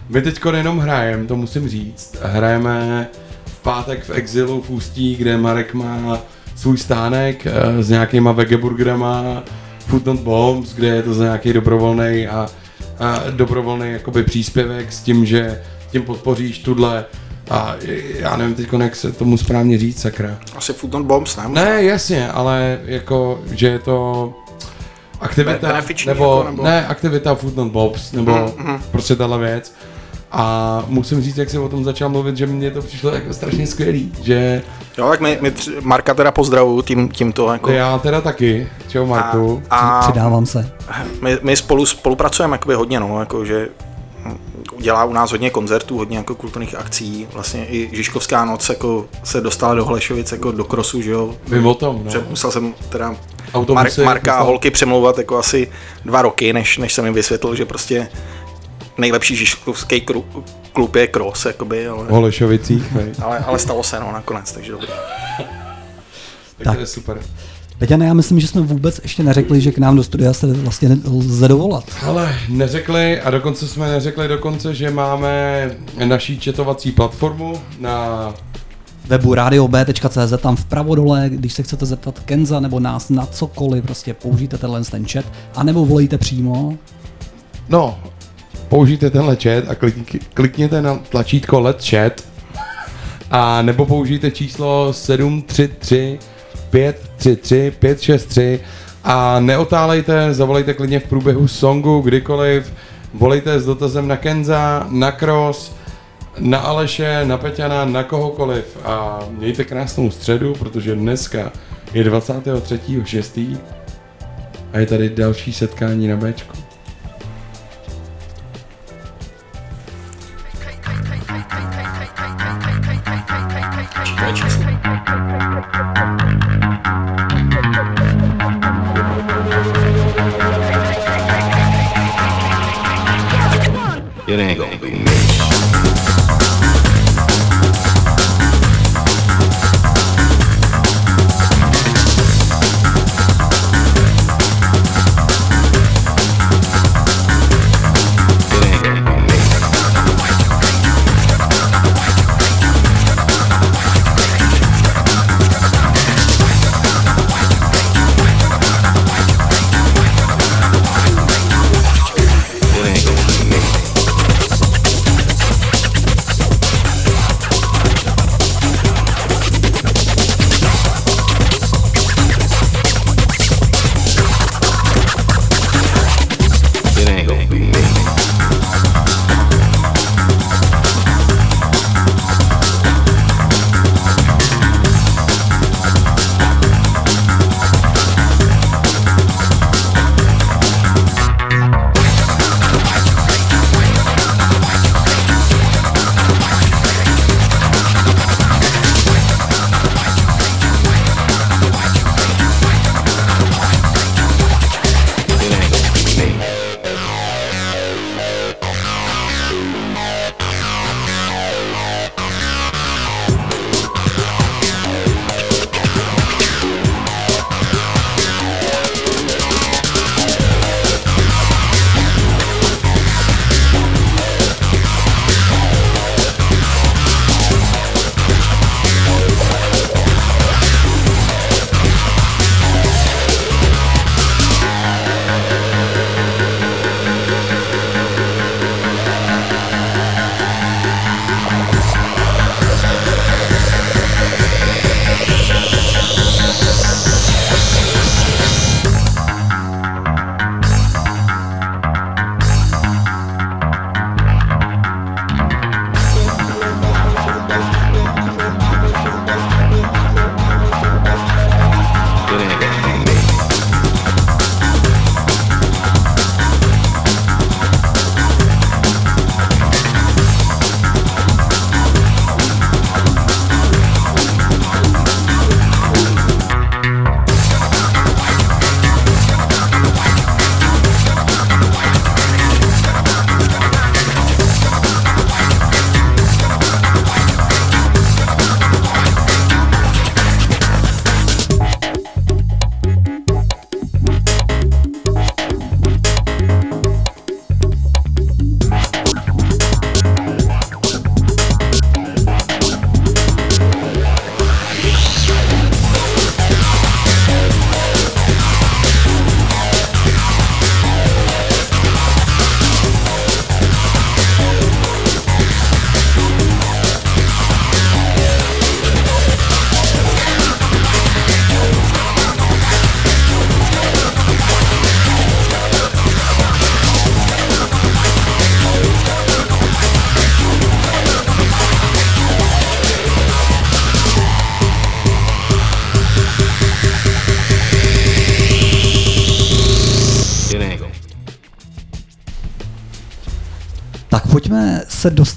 My teď jenom hrajeme, to musím říct. Hrajeme v pátek v Exilu v Ústí, kde Marek má svůj stánek eh, s nějakýma vegeburgerama, Food Not Bombs, kde je to za nějaký dobrovolný a dobrovolný jakoby příspěvek s tím, že tím podpoříš tuhle a já nevím teď, jak se tomu správně říct, sakra. asi Food Not Bombs, ne? Ne, jasně, ale jako, že je to aktivita, nebo, jako, nebo- ne, aktivita Food Not Bobs, nebo Mhm, prostě tahle věc. A musím říct, jak jsem o tom začal mluvit, že mně to přišlo jako strašně skvělý, že Jo, tak my, my tři, Marka teda pozdravuju tím, tímto. Jako, já teda taky, čau Marku. a, a Přidávám se. my, my spolu spolupracujeme jakoby hodně, no, jako, že dělá u nás hodně koncertů, hodně jako kulturních akcí. Vlastně i Žižkovská noc jako se dostala do Holešovic jako do krosu, že jo. Vím o tom, no. musel jsem teda Autobusy, Mar- Marka a holky přemlouvat jako asi dva roky, než, než jsem jim vysvětlil, že prostě nejlepší žižkovský kru, klub je Kros, jakoby, ale, V Holešovicích, ale, ale stalo se no nakonec, takže dobrý. tak, Tak. to je super. Peťane, já myslím, že jsme vůbec ještě neřekli, že k nám do studia se vlastně lze dovolat. Ale neřekli a dokonce jsme neřekli dokonce, že máme naší četovací platformu na webu radiob.cz, tam vpravo dole, když se chcete zeptat Kenza nebo nás na cokoliv, prostě použijte tenhle ten chat, anebo volejte přímo. No, použijte tenhle chat a klik, klikněte na tlačítko Let chat a nebo použijte číslo 733 533 563 a neotálejte, zavolejte klidně v průběhu songu, kdykoliv, volejte s dotazem na Kenza, na Cross, na Aleše, na Peťana, na kohokoliv a mějte krásnou středu, protože dneska je 23.6. a je tady další setkání na Bčku. It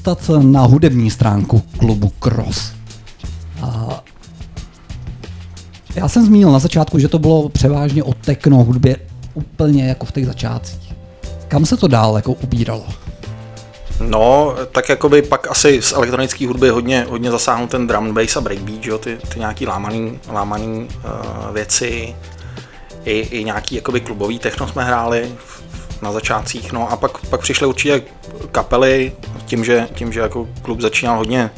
dostat na hudební stránku klubu Cross. A já jsem zmínil na začátku, že to bylo převážně o techno hudbě úplně jako v těch začátcích. Kam se to dál jako ubíralo? No, tak jakoby pak asi z elektronické hudby hodně, hodně zasáhnul ten drum bass a breakbeat, jo, ty, ty nějaký lámaný, lámaný uh, věci, i, i nějaký jakoby klubový techno jsme hráli v- na začátcích, no a pak, pak přišly určitě kapely, tím, že, tím, že jako klub začínal hodně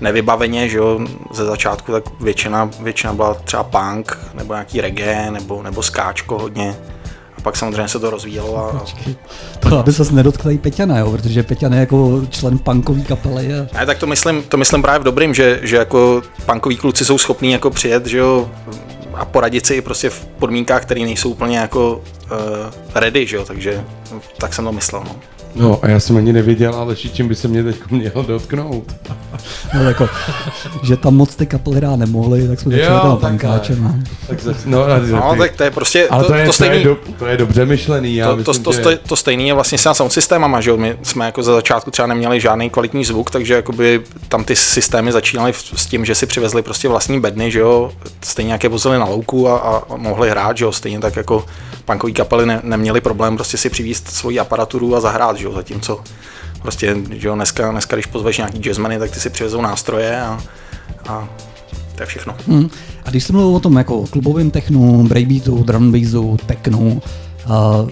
nevybaveně, že jo, ze začátku, tak většina, většina byla třeba punk, nebo nějaký reggae, nebo, nebo skáčko hodně. A pak samozřejmě se to rozvíjelo a, To, aby se nedotkl i Peťana, jo, protože Peťan je jako člen punkové kapely. A... Ne, tak to myslím, to myslím právě v dobrým, že, že jako punkoví kluci jsou schopní jako přijet, že jo, a poradit si prostě v podmínkách, které nejsou úplně jako uh, ready, že jo, takže tak jsem to myslel, no. No a já jsem ani nevěděl, ale čím by se mě teď měl dotknout. No, jako, že tam moc ty kapely hrát nemohli, tak jsme začali punkáčem. a- Tak no, a, No, tak to je prostě, ale to, to, je, to, to, je, stejný, do, to je dobře myšlený. Já to, to, myslím, to, že... to, to, stejný je vlastně s sound systémama, že jo? My jsme jako za začátku třeba neměli žádný kvalitní zvuk, takže jakoby tam ty systémy začínaly s tím, že si přivezli prostě vlastní bedny, že jo? Stejně jak je vozili na louku a, a mohli hrát, že jo? Stejně tak jako punkový kapely ne, neměli problém prostě si přivízt svoji aparaturu a zahrát, že jo? Zatímco prostě, že jo, dneska, dneska když pozveš nějaký jazzmeny, tak ty si přivezou nástroje a, a to je všechno. Hmm. A když jsem mluvil o tom jako klubovém technu, breakbeatu, drum bassu, technu, uh,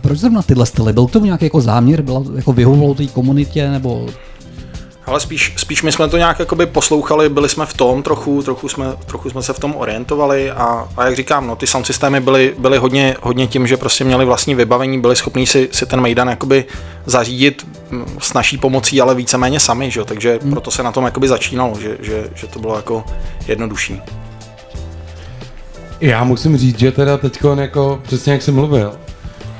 proč zrovna tyhle styly? Byl k tomu nějaký jako záměr? Byla jako vyhovovalo té komunitě? Nebo Ale spíš, spíš my jsme to nějak jakoby poslouchali, byli jsme v tom trochu, trochu jsme, trochu jsme se v tom orientovali a, a jak říkám, no, ty sound systémy byly, byly hodně, hodně tím, že prostě měli vlastní vybavení, byli schopní si, si ten Mejdan jakoby zařídit s naší pomocí, ale víceméně sami, že? takže hmm. proto se na tom jakoby začínalo, že, že, že to bylo jako jednodušší. Já musím říct, že teda teď jako přesně jak jsem mluvil,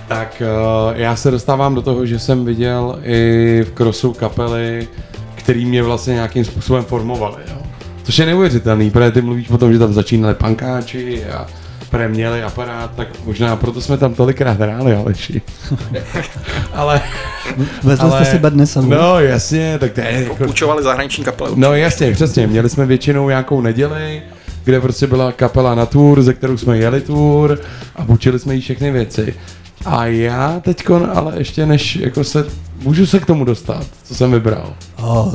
tak uh, já se dostávám do toho, že jsem viděl i v krosu kapely, který mě vlastně nějakým způsobem formovaly. Jo. Což je neuvěřitelný, protože ty mluvíš o tom, že tam začínali pankáči a protože měli aparát, tak možná proto jsme tam tolikrát hráli, Aleši. ale, vezli jste si bedny sebou? No jasně, tak to je jako, Půjčovali zahraniční kapely. No jasně, přesně. Měli jsme většinou nějakou neděli, kde prostě byla kapela na tour, ze kterou jsme jeli tour a půjčili jsme jí všechny věci. A já teďkon, ale ještě než jako se, můžu se k tomu dostat, co jsem vybral. Uh,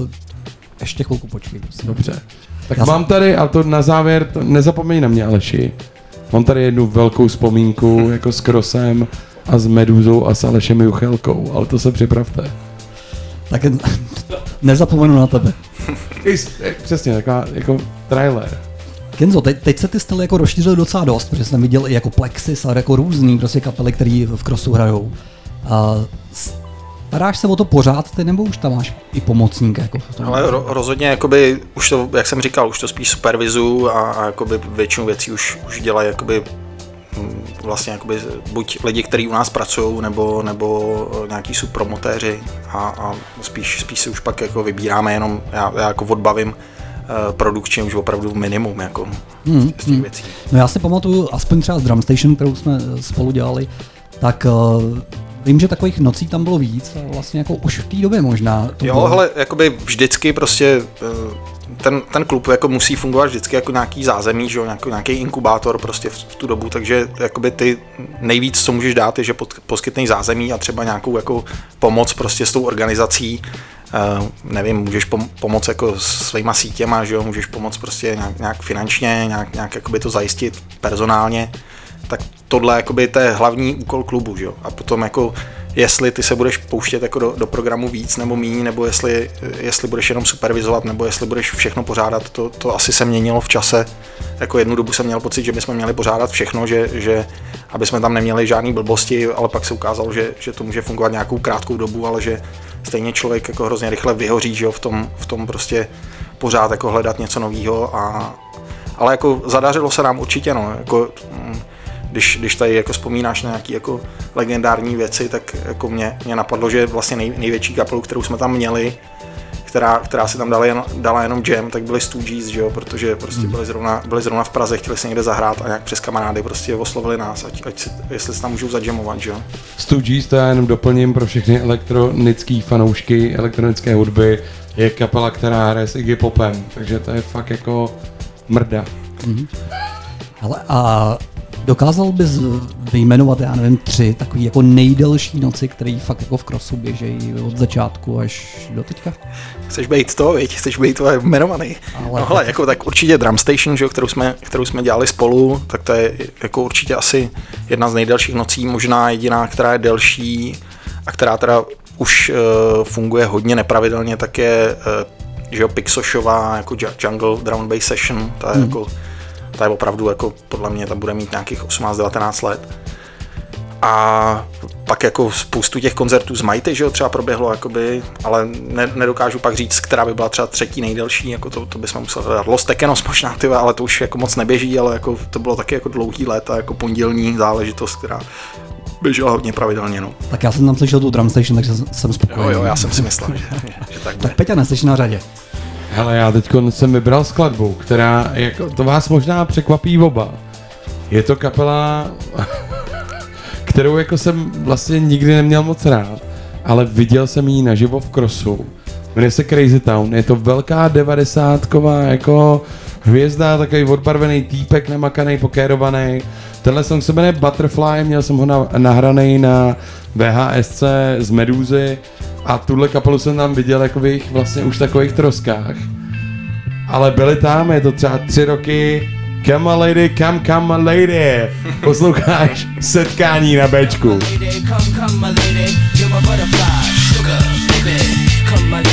ještě chvilku počkej. Dobře. Tak Já mám tady, a to na závěr, to nezapomeň na mě Aleši, mám tady jednu velkou vzpomínku jako s Krosem a s Meduzou a s Alešem Juchelkou, ale to se připravte. Tak nezapomenu na tebe. Eh, Přesně, taková jako trailer. Kenzo, teď, teď se ty styly jako rozšířily docela dost, protože jsem viděl i jako Plexis a jako různý prostě kapely, které v crossu hrajou. A staráš se o to pořád ty, nebo už tam máš i pomocníka? Jako? Ale ro, rozhodně, jakoby, už to, jak jsem říkal, už to spíš supervizu a, a jakoby většinu věcí už, už dělají jakoby, mm, vlastně jakoby buď lidi, kteří u nás pracují, nebo, nebo eh, nějaký subpromotéři a, a spíš, spíš si už pak jako vybíráme jenom, já, já jako odbavím eh, produkčně už opravdu minimum jako Hmm, z těch věcí. No já si pamatuju, aspoň třeba z Drum Station, kterou jsme eh, spolu dělali, tak vím, že takových nocí tam bylo víc a vlastně jako už v té době možná. To Jo, bylo. hele, jakoby vždycky prostě eh, ten, ten klub jako musí fungovat vždycky jako nějaký zázemí, že jo, nějaký, nějaký inkubátor prostě v, v tu dobu, takže jakoby ty nejvíc, co můžeš dát, je, že pod, poskytneš zázemí a třeba nějakou jako pomoc prostě s tou organizací, Uh, nevím, můžeš pom- pomoct jako svýma sítěma, že jo, můžeš pomoct prostě nějak, nějak finančně, nějak, nějak jakoby to zajistit personálně, tak tohle jakoby to je hlavní úkol klubu, že jo? A potom jako jestli ty se budeš pouštět jako do, do programu víc nebo míň, nebo jestli, jestli budeš jenom supervizovat, nebo jestli budeš všechno pořádat, to, to asi se měnilo v čase. Jako jednu dobu jsem měl pocit, že bychom měli pořádat všechno, že, že aby jsme tam neměli žádné blbosti, ale pak se ukázalo, že, že to může fungovat nějakou krátkou dobu, ale že stejně člověk jako hrozně rychle vyhoří, že jo, v tom, v tom prostě pořád jako hledat něco nového a ale jako zadařilo se nám určitě, no, jako, mm, když, když tady jako vzpomínáš na nějaké jako legendární věci, tak jako mě, mě napadlo, že vlastně nej, největší kapelu, kterou jsme tam měli, která, která si tam dala, jen, dala jenom jam, tak byli Stooges, že jo, protože prostě byli zrovna, byli zrovna v Praze, chtěli se někde zahrát a nějak přes kamarády prostě oslovili nás, ať, ať si, jestli se tam můžou zadžamovat, že jo. Stooges, to já jenom doplním pro všechny elektronické fanoušky elektronické hudby, je kapela, která hraje s Iggy Popem, takže to je fakt jako mrda. Ale a dokázal bys vyjmenovat, já nevím, tři takový jako nejdelší noci, které fakt jako v krosu běžejí od začátku až do teďka? Chceš být to, viď? Chceš být to jmenovaný. Ale-. No hele, jako tak určitě Drum Station, že kterou, jsme, kterou jsme dělali spolu, tak to je jako určitě asi jedna z nejdelších nocí, možná jediná, která je delší a která teda už uh, funguje hodně nepravidelně, tak je uh, že jo, Pixoshová jako Ju- Jungle Drum Bass Session, ta je hmm. jako ta je opravdu jako podle mě ta bude mít nějakých 18-19 let. A pak jako spoustu těch koncertů z Mighty, že jo, třeba proběhlo, jakoby, ale ne, nedokážu pak říct, která by byla třeba třetí nejdelší, jako to, to bychom museli hledat. Los Tekenos možná, tyhle, ale to už jako moc neběží, ale jako to bylo taky jako dlouhý let a jako pondělní záležitost, která běžela hodně pravidelně, no. Tak já jsem tam slyšel tu drum station, takže jsem- jsem Jo, spokojený. jo, já jsem si myslel, že, že tak bude. Tak Peťa, neseš na řadě. Hele, já teď jsem vybral skladbu, která, jako, to vás možná překvapí oba. Je to kapela, kterou jako jsem vlastně nikdy neměl moc rád, ale viděl jsem ji naživo v krosu. Jmenuje se Crazy Town, je to velká devadesátková jako hvězda, takový odbarvený týpek, namakaný, pokérovaný. Tenhle song se jmenuje Butterfly, měl jsem ho na, nahraný na VHSC z Medúzy a tuhle kapelu jsem tam viděl jako v jejich vlastně už takových troskách. Ale byli tam, je to třeba tři roky, Come a lady, come, come a lady. Posloucháš setkání na Bčku. come, come, my lady, you're my butterfly, sugar, baby.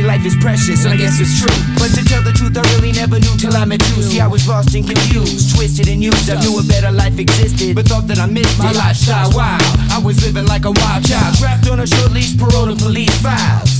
Me life is precious, I guess it's true. But to tell the truth, I really never knew till I met you. See, I was lost and confused, twisted and used. I knew a better life existed, but thought that I missed my lifestyle wild. I was living like a wild child, trapped on a short leash, parole to police files.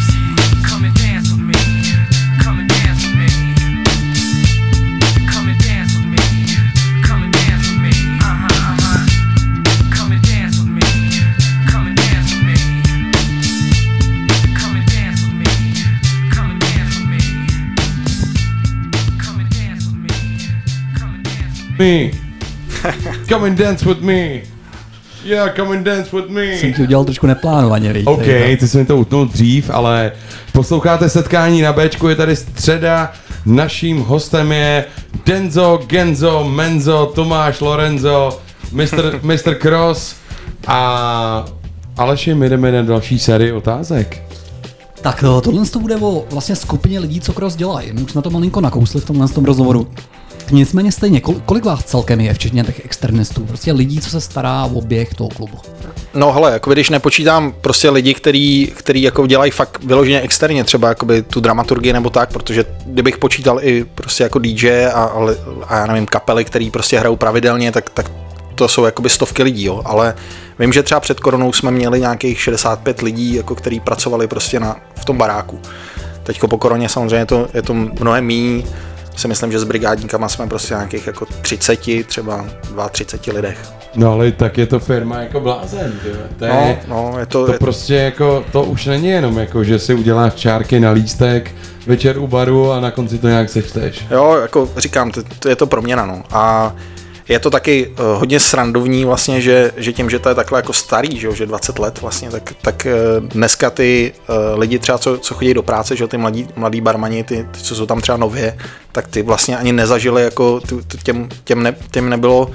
Me. Come and dance with me. Yeah, come and dance with me. Jsem ti udělal trošku neplánovaně, víš. OK, to. ty jsi mi to utnul dřív, ale posloucháte setkání na Bčku, je tady středa, naším hostem je Denzo, Genzo, Menzo, Tomáš, Lorenzo, Mr. Mr. Cross a Aleši, my jdeme na další sérii otázek. Tak eh, tohle to bude o vlastně skupině lidí, co cross dělají. My už jsme to malinko nakousli v tomhle tom rozhovoru. Nicméně stejně, kol- kolik vás celkem je, včetně těch externistů, prostě lidí, co se stará o běh toho klubu. No hele, jako když nepočítám prostě lidi, který, který jako dělají fakt vyloženě externě, třeba jakoby tu dramaturgii nebo tak, protože kdybych počítal i prostě jako DJ a, a, a já nevím, kapely, který prostě hrajou pravidelně, tak, tak to jsou jakoby stovky lidí, jo. ale vím, že třeba před koronou jsme měli nějakých 65 lidí, jako který pracovali prostě na, v tom baráku. Teďko po koroně samozřejmě to, je to mnohem méně, si myslím, že s brigádníkama jsme prostě nějakých jako 30, třeba 32 lidech. No ale tak je to firma jako blázen. To No, je, no, je to, to je, prostě jako, to už není jenom jako, že si uděláš čárky na lístek, večer u baru a na konci to nějak sečteš. Jo, jako říkám, to, to je to proměna, no. A je to taky uh, hodně srandovní vlastně, že, že tím, že to je takhle jako starý, že, že 20 let vlastně, tak, tak uh, dneska ty uh, lidi třeba, co, co chodí do práce, že ty mladí, mladí barmani, ty, ty, co jsou tam třeba nově, tak ty vlastně ani nezažili, jako těm, těm, ne, těm nebylo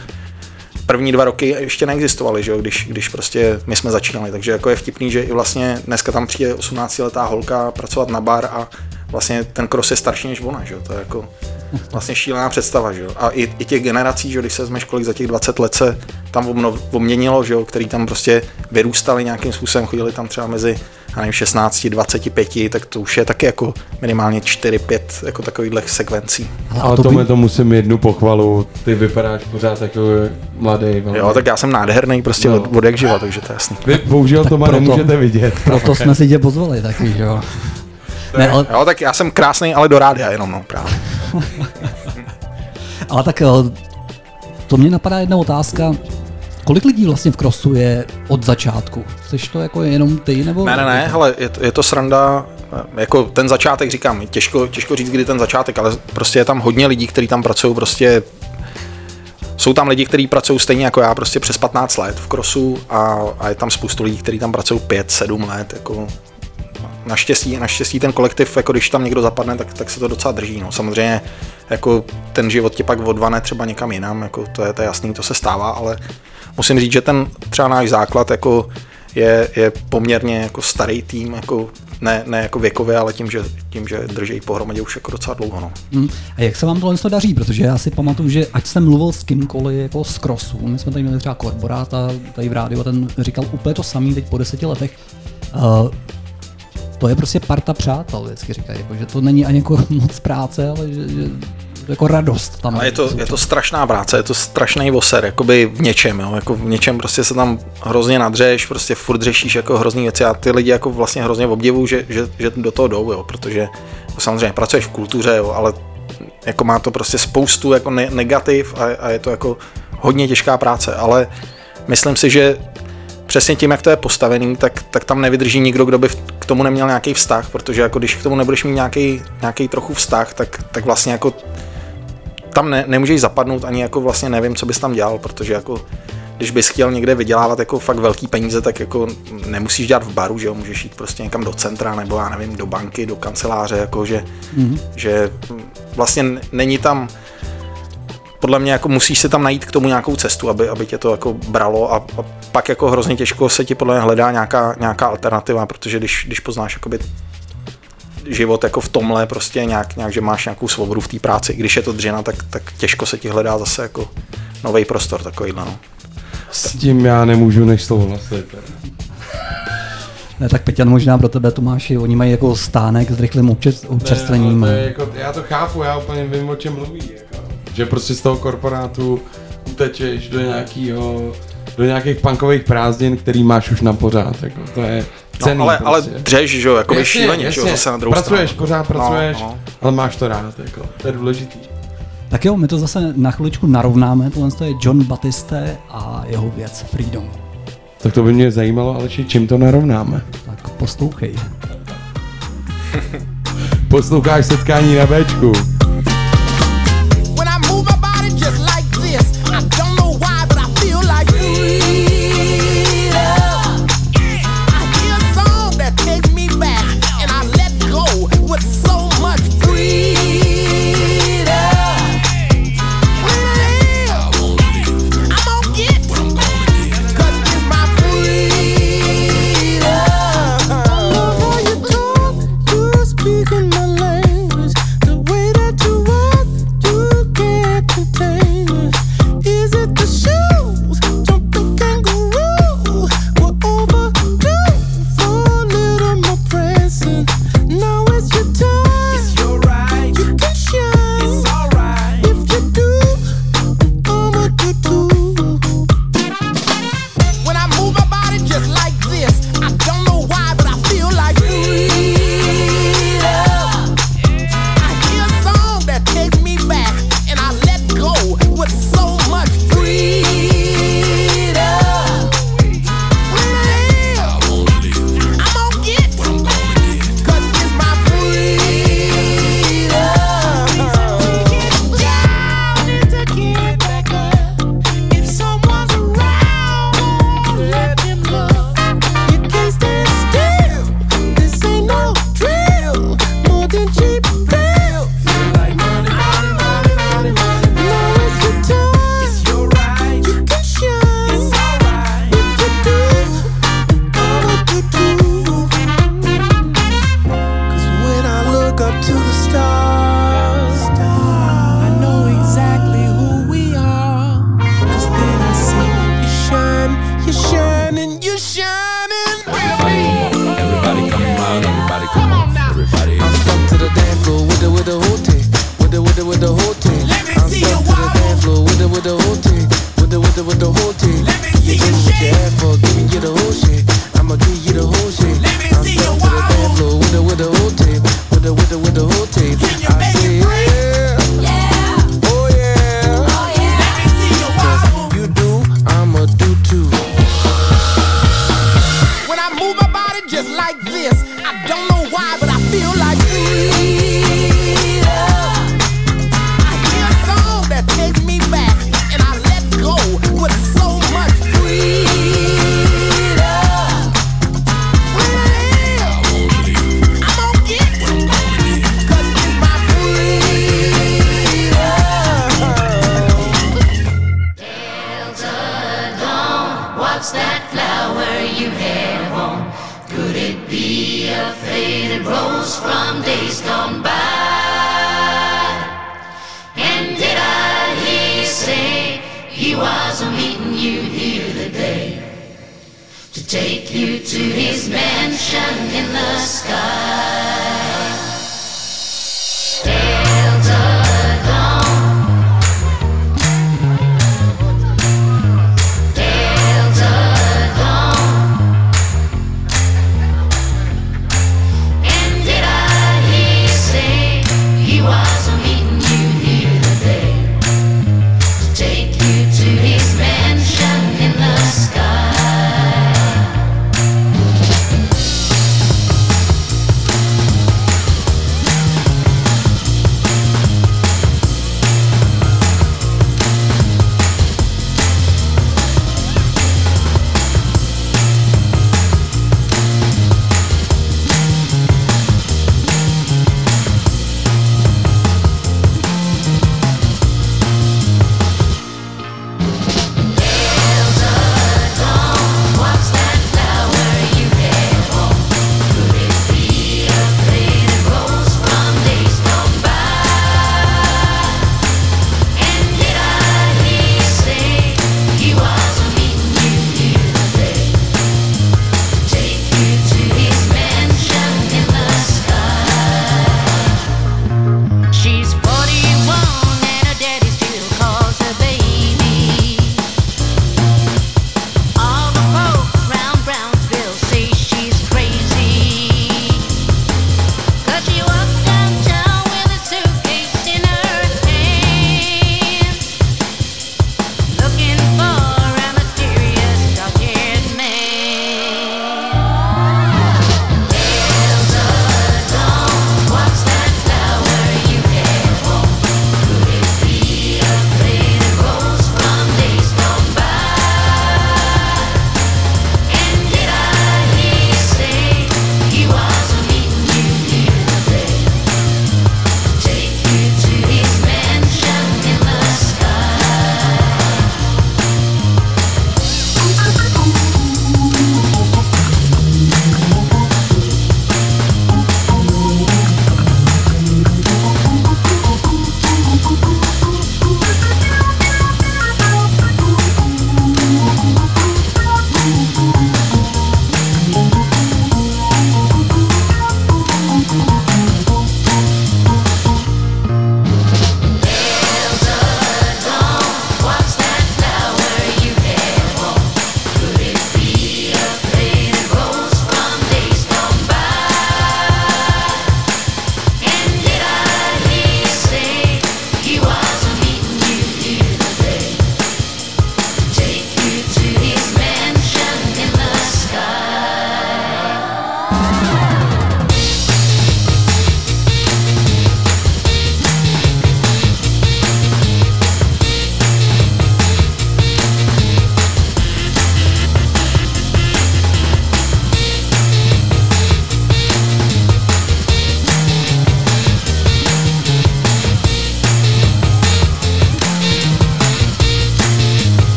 první dva roky ještě neexistovaly, že jo, když, když prostě my jsme začínali, takže jako je vtipný, že i vlastně dneska tam přijde 18-letá holka pracovat na bar a vlastně ten cross je starší než ona, že jo, to je jako vlastně šílená představa, že jo, a i, i těch generací, že jo, když se vezmeš kolik za těch 20 let se tam obnov, obměnilo, že jo, který tam prostě vyrůstali nějakým způsobem, chodili tam třeba mezi já nevím, 16, 25, tak to už je taky jako minimálně 4-5 jako takovýchhle sekvencí. Ale to tomu by- to musím jednu pochvalu, ty vypadáš pořád jako mladý. Jo, tak já jsem nádherný prostě No. od, od jak živa, takže to je jasný. Vy bohužel to má nemůžete vidět. Proto jsme si tě pozvali taky, že jo. Ne, ale, Jo, tak já jsem krásný, ale do rádia jenom, no, právě. ale tak eh, to mě napadá jedna otázka. Kolik lidí vlastně v crossu je od začátku? Jsi to jako jenom ty nebo? Ne, ne, ne, hele, je to, je to sranda, eh, jako ten začátek říkám, těžko, těžko říct, kdy ten začátek, ale prostě je tam hodně lidí, kteří tam pracují prostě jsou tam lidi, kteří pracují stejně jako já, prostě přes 15 let v krosu a, a je tam spoustu lidí, kteří tam pracují 5-7 let, jako naštěstí, naštěstí ten kolektiv, jako když tam někdo zapadne, tak, tak se to docela drží. No. Samozřejmě jako ten život tě pak odvane třeba někam jinam, jako to je, to je jasný, to se stává, ale musím říct, že ten třeba náš základ jako je, je poměrně jako starý tým, jako ne, ne jako věkově, ale tím, že, tím, že drží pohromadě už jako docela dlouho. No. Hm. A jak se vám tohle to daří? Protože já si pamatuju, že ať jsem mluvil s kýmkoliv jako z crossu, my jsme tady měli třeba korporáta tady v rádiu a ten říkal úplně to samý teď po deseti letech. Uh, to je prostě parta přátel, vždycky říkají, jako, že to není ani jako moc práce, ale že, že jako radost tam. Ale je to, je to strašná práce, je to strašný voser, jakoby v něčem, jo, jako v něčem prostě se tam hrozně nadřeš, prostě furt řešíš jako hrozný věci a ty lidi jako vlastně hrozně obdivují, že, že, že, do toho jdou, jo, protože jako samozřejmě pracuješ v kultuře, jo, ale jako má to prostě spoustu jako ne- negativ a, a je to jako hodně těžká práce, ale myslím si, že přesně tím, jak to je postavený, tak, tak tam nevydrží nikdo, kdo by k tomu neměl nějaký vztah, protože jako když k tomu nebudeš mít nějaký, nějaký trochu vztah, tak, tak vlastně jako tam ne, nemůžeš zapadnout ani jako vlastně nevím, co bys tam dělal, protože jako když bys chtěl někde vydělávat jako fakt velký peníze, tak jako nemusíš dělat v baru, že jo, můžeš jít prostě někam do centra nebo já nevím, do banky, do kanceláře, jako že, mm-hmm. že vlastně není tam podle mě jako musíš si tam najít k tomu nějakou cestu, aby, aby tě to jako bralo a, a pak jako hrozně těžko se ti podle mě hledá nějaká, nějaká alternativa, protože když, když poznáš jakoby život jako v tomhle prostě nějak, nějak že máš nějakou svobodu v té práci, i když je to dřina, tak, tak těžko se ti hledá zase jako nový prostor takovýhle, no. S tím já nemůžu než souhlasit. Ne, tak Peťan možná pro tebe, Tomáši, oni mají jako stánek s rychlým občer- občerstvením. Ne, ale to je jako, já to chápu, já úplně vím, o čem mluví. Jako. Že prostě z toho korporátu utečeš do nějakého do nějakých punkových prázdnin, který máš už na pořád. Jako. To je cený no ale, ale prostě. dřeš, že jo, jako šíleně, že jo, zase na druhou pracuješ, stranu. pořád pracuješ, No, no. ale máš to rád, jako. to je důležitý. Tak jo, my to zase na chviličku narovnáme, tohle to je John Batiste a jeho věc Freedom. Tak to by mě zajímalo, ale či- čím to narovnáme. Tak poslouchej. Posloucháš setkání na Bčku.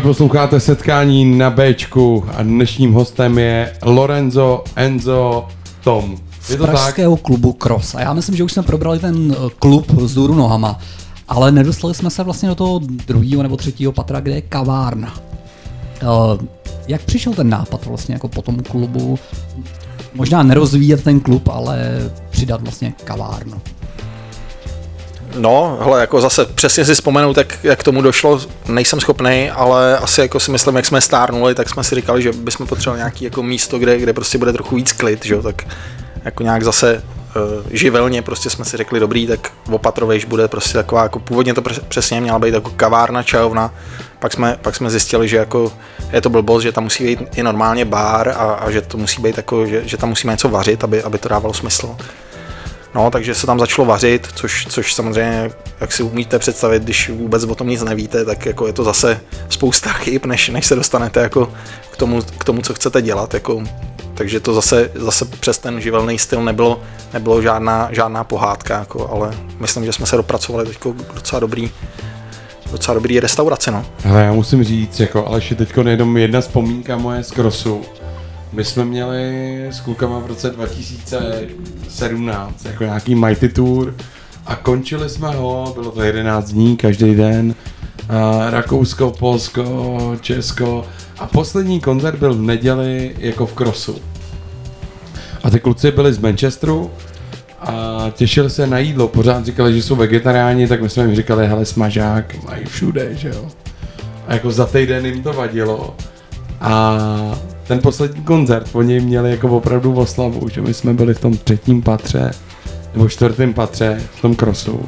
Dále posloucháte setkání na Bčku a dnešním hostem je Lorenzo Enzo Tom. Je to z pražského tak? klubu Cross. A já myslím, že už jsme probrali ten eh, klub z důru nohama, ale nedostali jsme se vlastně do toho druhého nebo třetího patra, kde je kavárna. Eh, jak přišel ten nápad vlastně jako po tom klubu? Možná nerozvíjet ten klub, ale přidat vlastně kavárnu. No, hele, jako zase přesně si vzpomenu, jak, jak k tomu došlo, nejsem schopný, ale asi jako si myslím, jak jsme stárnuli, tak jsme si říkali, že bychom potřebovali nějaký jako místo, kde, kde prostě bude trochu víc klid, že jo, tak jako nějak zase uh, živelně prostě jsme si řekli, dobrý, tak opatrovejš bude prostě taková, jako původně to přesně měla být jako kavárna, čajovna, pak jsme, pak jsme zjistili, že jako je to blbost, že tam musí být i normálně bar a, a že to musí být jako, že, že tam musíme něco vařit, aby, aby to dávalo smysl. No, takže se tam začalo vařit, což, což samozřejmě, jak si umíte představit, když vůbec o tom nic nevíte, tak jako je to zase spousta chyb, než, než se dostanete jako k tomu, k tomu, co chcete dělat. Jako, takže to zase, zase přes ten živelný styl nebylo, nebylo žádná, žádná pohádka, jako, ale myslím, že jsme se dopracovali teď docela dobrý, docela dobrý restauraci. No. Ale já musím říct, jako Aleši, teď jenom jedna vzpomínka moje z krosu. My jsme měli s klukama v roce 2017 jako nějaký Mighty Tour a končili jsme ho, bylo to 11 dní, každý den. A Rakousko, Polsko, Česko a poslední koncert byl v neděli jako v krosu. A ty kluci byli z Manchesteru a těšili se na jídlo, pořád říkali, že jsou vegetariáni, tak my jsme jim říkali, hele smažák mají všude, že jo. A jako za týden jim to vadilo. A ten poslední koncert, oni měli jako opravdu oslavu, že my jsme byli v tom třetím patře, nebo čtvrtém patře, v tom krosu.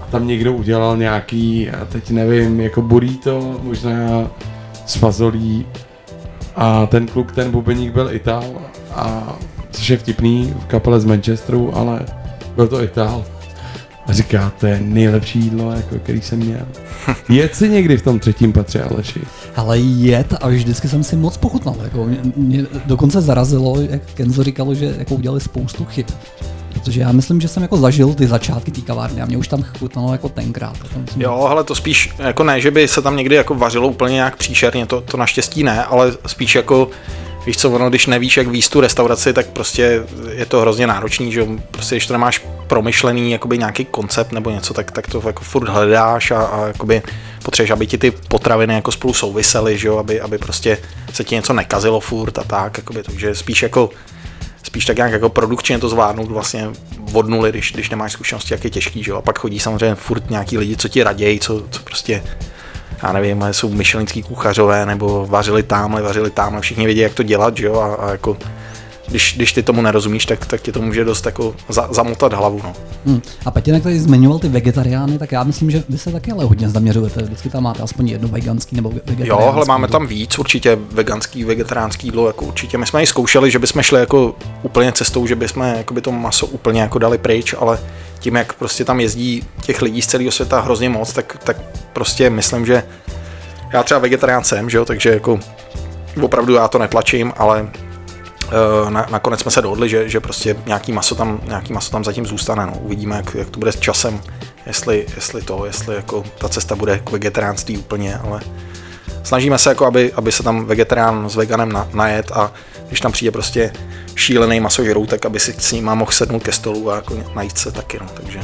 A tam někdo udělal nějaký, a teď nevím, jako burrito, možná s fazolí. A ten kluk, ten bubeník byl Ital, a což je vtipný v kapele z Manchesteru, ale byl to Ital. A říká, to je nejlepší jídlo, jako, který jsem měl. Jet si někdy v tom třetím patře, Aleši. Ale jet a vždycky jsem si moc pochutnal. Jako mě, mě dokonce zarazilo, jak Kenzo říkalo, že jako udělali spoustu chyb. Protože já myslím, že jsem jako zažil ty začátky té kavárny a mě už tam chutnalo jako tenkrát. Myslím, Jo, ale to spíš, jako ne, že by se tam někdy jako vařilo úplně nějak příšerně, to, to naštěstí ne, ale spíš jako, víš co, ono, když nevíš, jak víc tu restauraci, tak prostě je to hrozně náročný, že prostě když to nemáš promyšlený jakoby nějaký koncept nebo něco, tak, tak to jako furt hledáš a, a jakoby potřebuješ, aby ti ty potraviny jako spolu souvisely, že jo, aby, aby prostě se ti něco nekazilo furt a tak, jakoby, takže spíš jako spíš tak nějak jako produkčně to zvládnout vlastně od nuly, když, když nemáš zkušenosti, jak je těžký, že jo? A pak chodí samozřejmě furt nějaký lidi, co ti raději, co, co prostě já nevím, jsou myšelinský kuchařové, nebo vařili tamhle, vařili tamhle, všichni vědí, jak to dělat, že jo, a, a jako když, když ty tomu nerozumíš, tak, tak ti to může dost jako za, zamotat hlavu, no. Hmm. A Petěnek tady zmiňoval ty vegetariány, tak já myslím, že vy se taky ale hodně zaměřujete. Vždycky tam máte aspoň jedno veganský nebo vegetariánský. Jo, ale máme tam víc určitě veganský, vegetariánský jídlo, jako určitě. My jsme i zkoušeli, že bychom šli jako úplně cestou, že bychom jakoby to maso úplně jako dali pryč, ale tím, jak prostě tam jezdí těch lidí z celého světa hrozně moc, tak, tak prostě myslím, že já třeba vegetarián jsem, že jo, takže jako opravdu já to netlačím, ale na, nakonec jsme se dohodli, že, že prostě nějaký maso tam, nějaký maso tam zatím zůstane. No. Uvidíme, jak, jak to bude s časem, jestli, jestli to, jestli jako ta cesta bude k vegetariánství úplně, ale snažíme se, jako aby, aby se tam vegetarián s veganem na, najet a když tam přijde prostě šílený masožroutek, aby si s ním mohl sednout ke stolu a jako najít se taky. No. Takže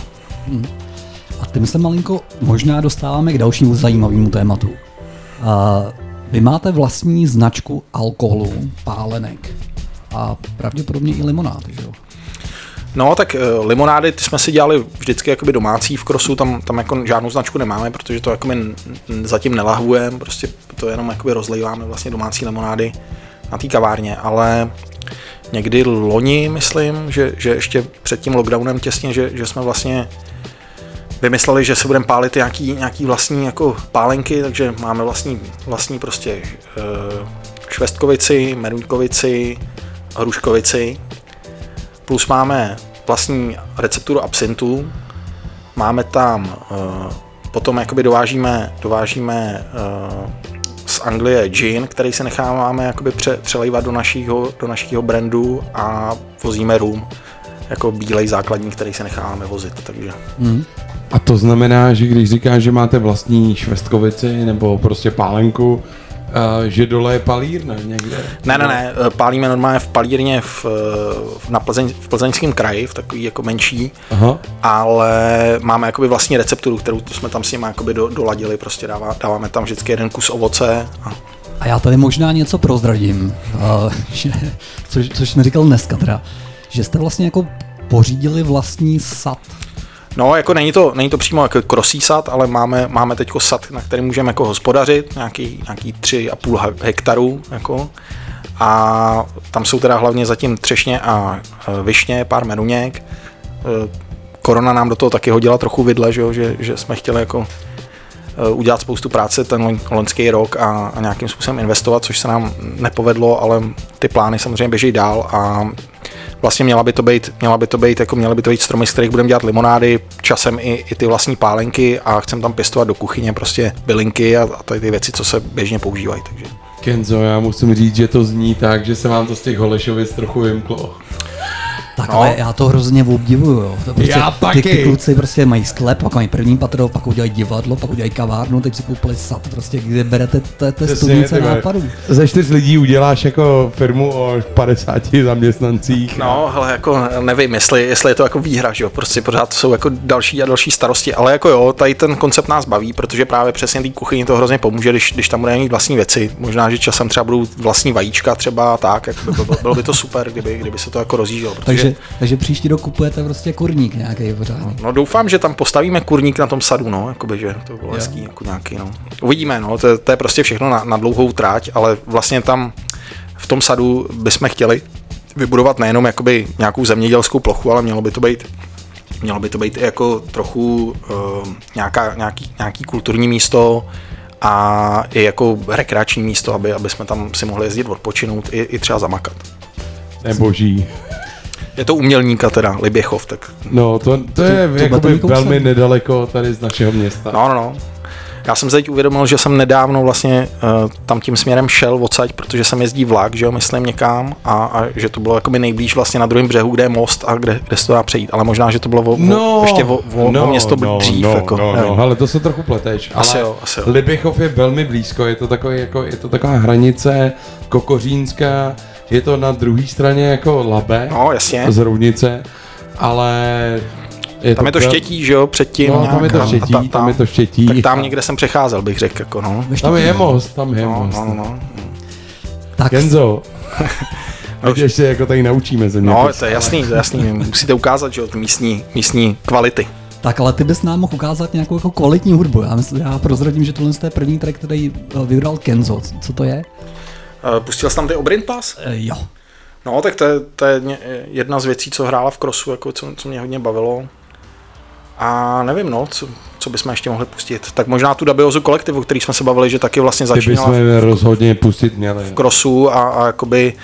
A tím se malinko možná dostáváme k dalšímu zajímavému tématu. A vy máte vlastní značku alkoholu, pálenek a pravděpodobně i limonády, že jo? No, tak uh, limonády, ty jsme si dělali vždycky jakoby domácí v krosu, tam, tam jako žádnou značku nemáme, protože to jakoby zatím nelahujeme, prostě to jenom jakoby rozlejváme vlastně domácí limonády na té kavárně, ale někdy loni, myslím, že, že ještě před tím lockdownem těsně, že, že jsme vlastně vymysleli, že se budeme pálit nějaký, nějaký vlastní jako pálenky, takže máme vlastní, vlastní prostě uh, švestkovici, meruňkovici, hruškovici, plus máme vlastní recepturu absintu, máme tam, uh, potom jakoby dovážíme, dovážíme uh, z Anglie gin, který se necháváme jakoby pře, přelejvat do našího, do našího brandu a vozíme rum jako bílej základní, který se necháváme vozit, takže. A to znamená, že když říkáš, že máte vlastní švestkovici nebo prostě pálenku, že dole je palírna někde. Ne, ne, ne, pálíme normálně v palírně v, na Plzeň, v plzeňském kraji, v takový jako menší, Aha. ale máme jakoby vlastní recepturu, kterou jsme tam s nimi jakoby do, doladili, prostě dává, dáváme tam vždycky jeden kus ovoce a A já tady možná něco prozradím, uh, že, což, což jsme říkal dneska teda, že jste vlastně jako pořídili vlastní sad. No, jako není to, není to přímo jako krosí sad, ale máme, máme teď sad, na kterém můžeme jako hospodařit, nějaký, nějaký 3,5 ha- hektarů, jako. A tam jsou teda hlavně zatím třešně a e, višně, pár meruněk. E, Korona nám do toho taky hodila trochu vidle, že, že, že jsme chtěli jako e, udělat spoustu práce ten loň- loňský rok a, a nějakým způsobem investovat, což se nám nepovedlo, ale ty plány samozřejmě běží dál a vlastně měla by to být, měla by to být, jako měly by to být stromy, z kterých budeme dělat limonády, časem i, i ty vlastní pálenky a chcem tam pěstovat do kuchyně prostě bylinky a, a tady ty věci, co se běžně používají. Takže. Kenzo, já musím říct, že to zní tak, že se vám to z těch Holešovic trochu vymklo. Tak No. ale já to hrozně obdivuju. jo. To prostě, Já ty, taky. ty, kluci prostě mají sklep, pak mají první patro, pak udělají divadlo, pak udělají kavárnu, teď si koupili sad, prostě kde berete té studnice ty nápadů. Ze čtyř lidí uděláš jako firmu o 50 zaměstnancích. No, ale jako nevím, jestli, jestli je to jako výhra, že jo, prostě pořád jsou jako další a další starosti, ale jako jo, tady ten koncept nás baví, protože právě přesně té kuchyni to hrozně pomůže, když, když tam budeme mít vlastní věci. Možná, že časem třeba budou vlastní vajíčka třeba a tak, jako by, bylo, bylo by to super, kdyby, kdyby se to jako rozjíždělo. Protože, Takže, takže příští rok kupujete prostě kurník nějaký pořádný. No doufám, že tam postavíme kurník na tom sadu, no, jakoby, že to bylo hezký, jako nějaký, no. Uvidíme, no, to, to je prostě všechno na, na dlouhou tráť, ale vlastně tam v tom sadu bychom chtěli vybudovat nejenom jakoby nějakou zemědělskou plochu, ale mělo by to být mělo by to být i jako trochu uh, nějaká, nějaký, nějaký kulturní místo a i jako rekreační místo, aby, aby jsme tam si mohli jezdit odpočinout i, i třeba zamakat. Neboží. Je to umělníka teda, Liběchov, tak No, to, to je to jakoby velmi nedaleko tady z našeho města. No, no, no. Já jsem se teď uvědomil, že jsem nedávno vlastně uh, tam tím směrem šel odsaď, protože jsem jezdí vlak, že jo, myslím někam a, a že to bylo jakoby nejblíž vlastně na druhém břehu, kde je most a kde, kde se to dá přejít, ale možná, že to bylo o, o, ještě o, o, o město dřív. no, jako, no, nevím. no, ale to se trochu pleteš. Asi ale jo, asi jo. Libichov je velmi blízko, je to, takový, jako, je to taková hranice kokořínská, je to na druhé straně jako Labe No, jasně. z Roudnice, ale je Tam je to štětí, že jo, předtím. No, tam je to štětí, ta- tam je to štětí. Tak tam někde jsem přecházel, bych řekl, jako no. Tam je most, tam je No, most. no, no. Tak, Kenzo, teď ještě jako tady naučíme země. No, to je jasný, to je jasný. Musíte ukázat, že jo, místní, místní kvality. tak ale ty bys nám mohl ukázat nějakou jako kvalitní hudbu. Já, myslím, já prozradím, že tohle je první track, který eh, vybral Kenzo. Co to je? Uh, Pustil jsi tam ty Obrint Pass? E, jo. No, tak to je, to je jedna z věcí, co hrála v krosu, jako co, co mě hodně bavilo. A nevím, no, co, co bychom ještě mohli pustit. Tak možná tu Dabiozu kolektivu, který jsme se bavili, že taky vlastně Ty začínala bychom rozhodně pustit měli. v krosu a, a jakoby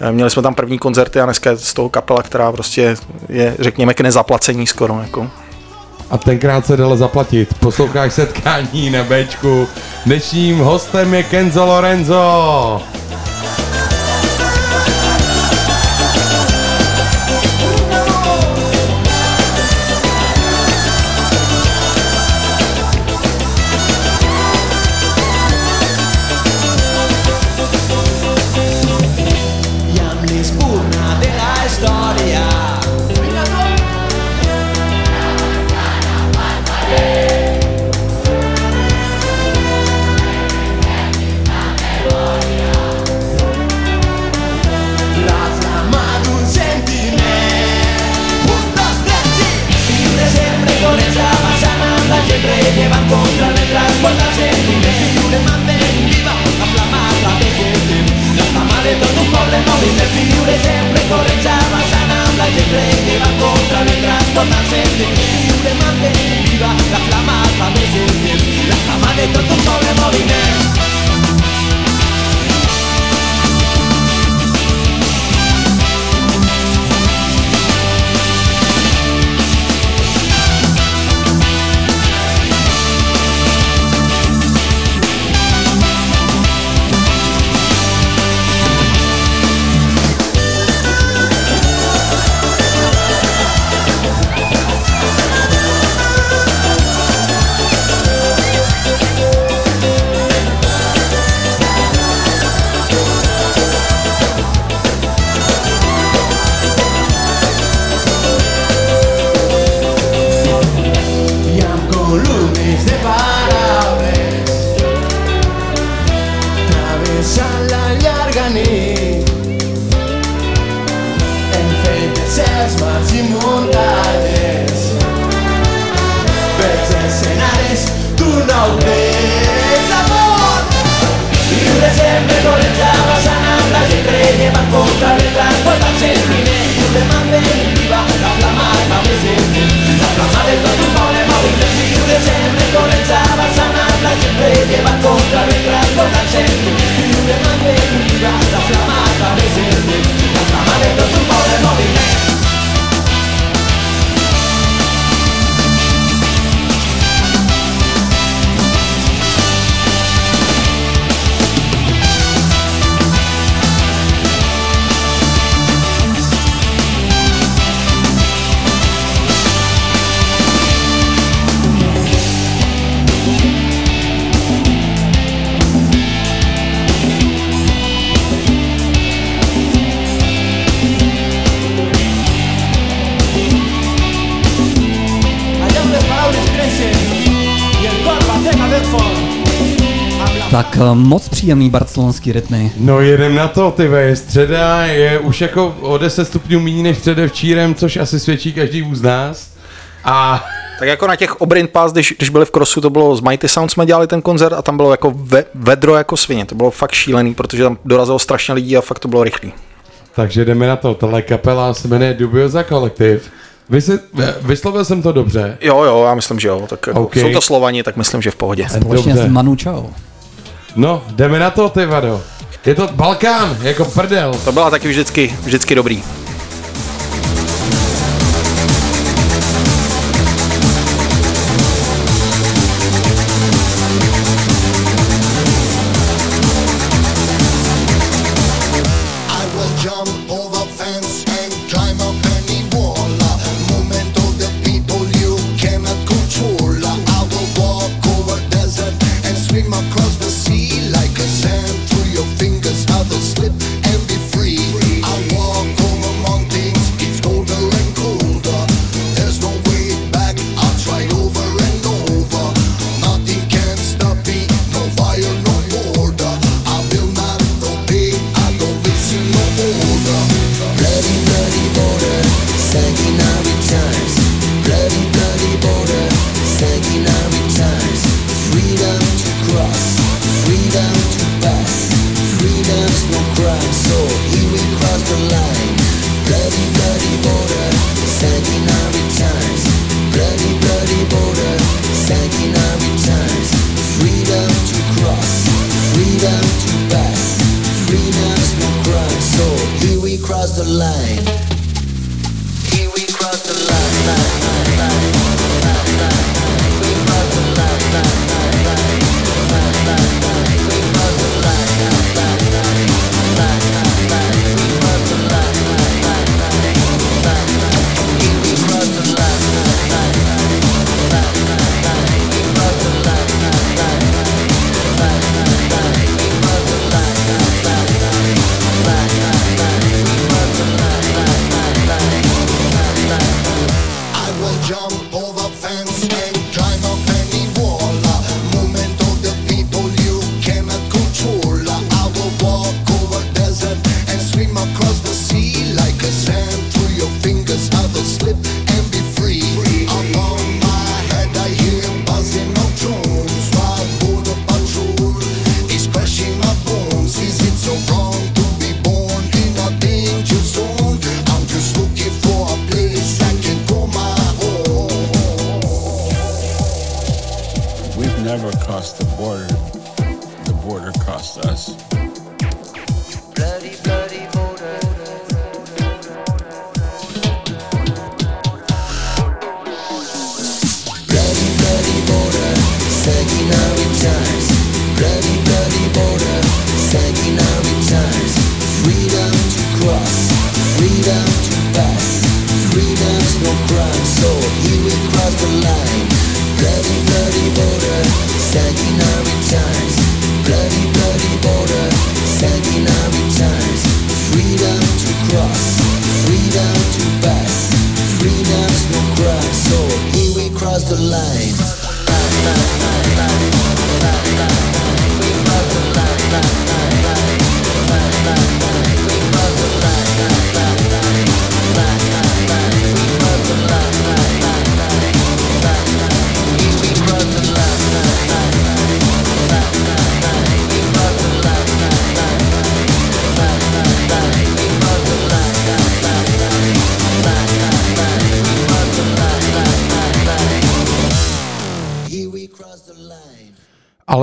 eh, měli jsme tam první koncerty a dneska je z toho kapela, která prostě je, řekněme, k nezaplacení skoro. Jako. A tenkrát se dalo zaplatit. Posloucháš setkání na Bčku. Dnešním hostem je Kenzo Lorenzo. de morir de viure sempre corrents avançant amb la gent que va contra el transportant sempre lliure mantenir viva la flama fa mesos la flama de tot un poble moliner Tak eh, moc příjemný barcelonský rytmy. No jedem na to, ty ve, je středa, je už jako o 10 stupňů méně než předevčírem, což asi svědčí každý z nás. A Tak jako na těch Obrint Pass, když, když byli v Crossu, to bylo z Mighty Sound, jsme dělali ten koncert a tam bylo jako ve, vedro jako svině. To bylo fakt šílený, protože tam dorazilo strašně lidí a fakt to bylo rychlý. takže jdeme na to, tahle kapela se jmenuje Dubioza Collective. Vy si, vyslovil jsem to dobře. Jo, jo, já myslím, že jo. Tak jako, OK. Jsou to Slovani, tak myslím, že v pohodě. Společně Dobře. s Manu Chao. No, jdeme na to, ty vado. Je to Balkán, jako prdel. To byla taky vždycky, vždycky dobrý.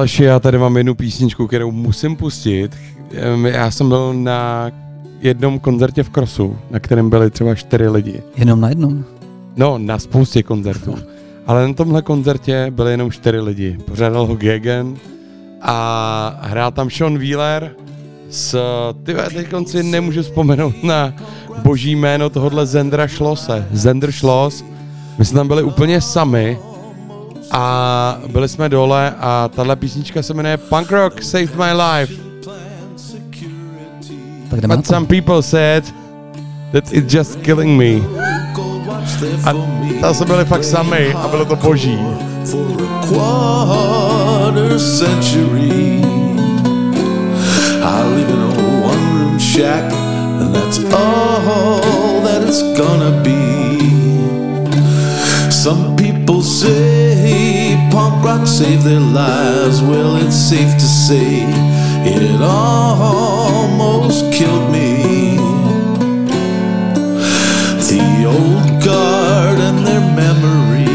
Aleši, já tady mám jednu písničku, kterou musím pustit. Já jsem byl na jednom koncertě v Krosu, na kterém byli třeba čtyři lidi. Jenom na jednom. No, na spoustě koncertů. Ale na tomhle koncertě byli jenom čtyři lidi. Pořádal ho Gegen a hrál tam Sean Wheeler s, ty teď si nemůžu vzpomenout na boží jméno tohohle Zendra Schlosse. Zender Schloss. My jsme tam byli úplně sami a byli jsme dole a tahle písnička se jmenuje Punk Rock Saved My Life. Tak jdeme But some people said that it's just killing me. A ta se byli fakt sami a bylo to boží. I live in a one-room shack and that's all that it's gonna be. Some people say rock saved their lives. Well, it's safe to say it almost killed me. The old guard and their memories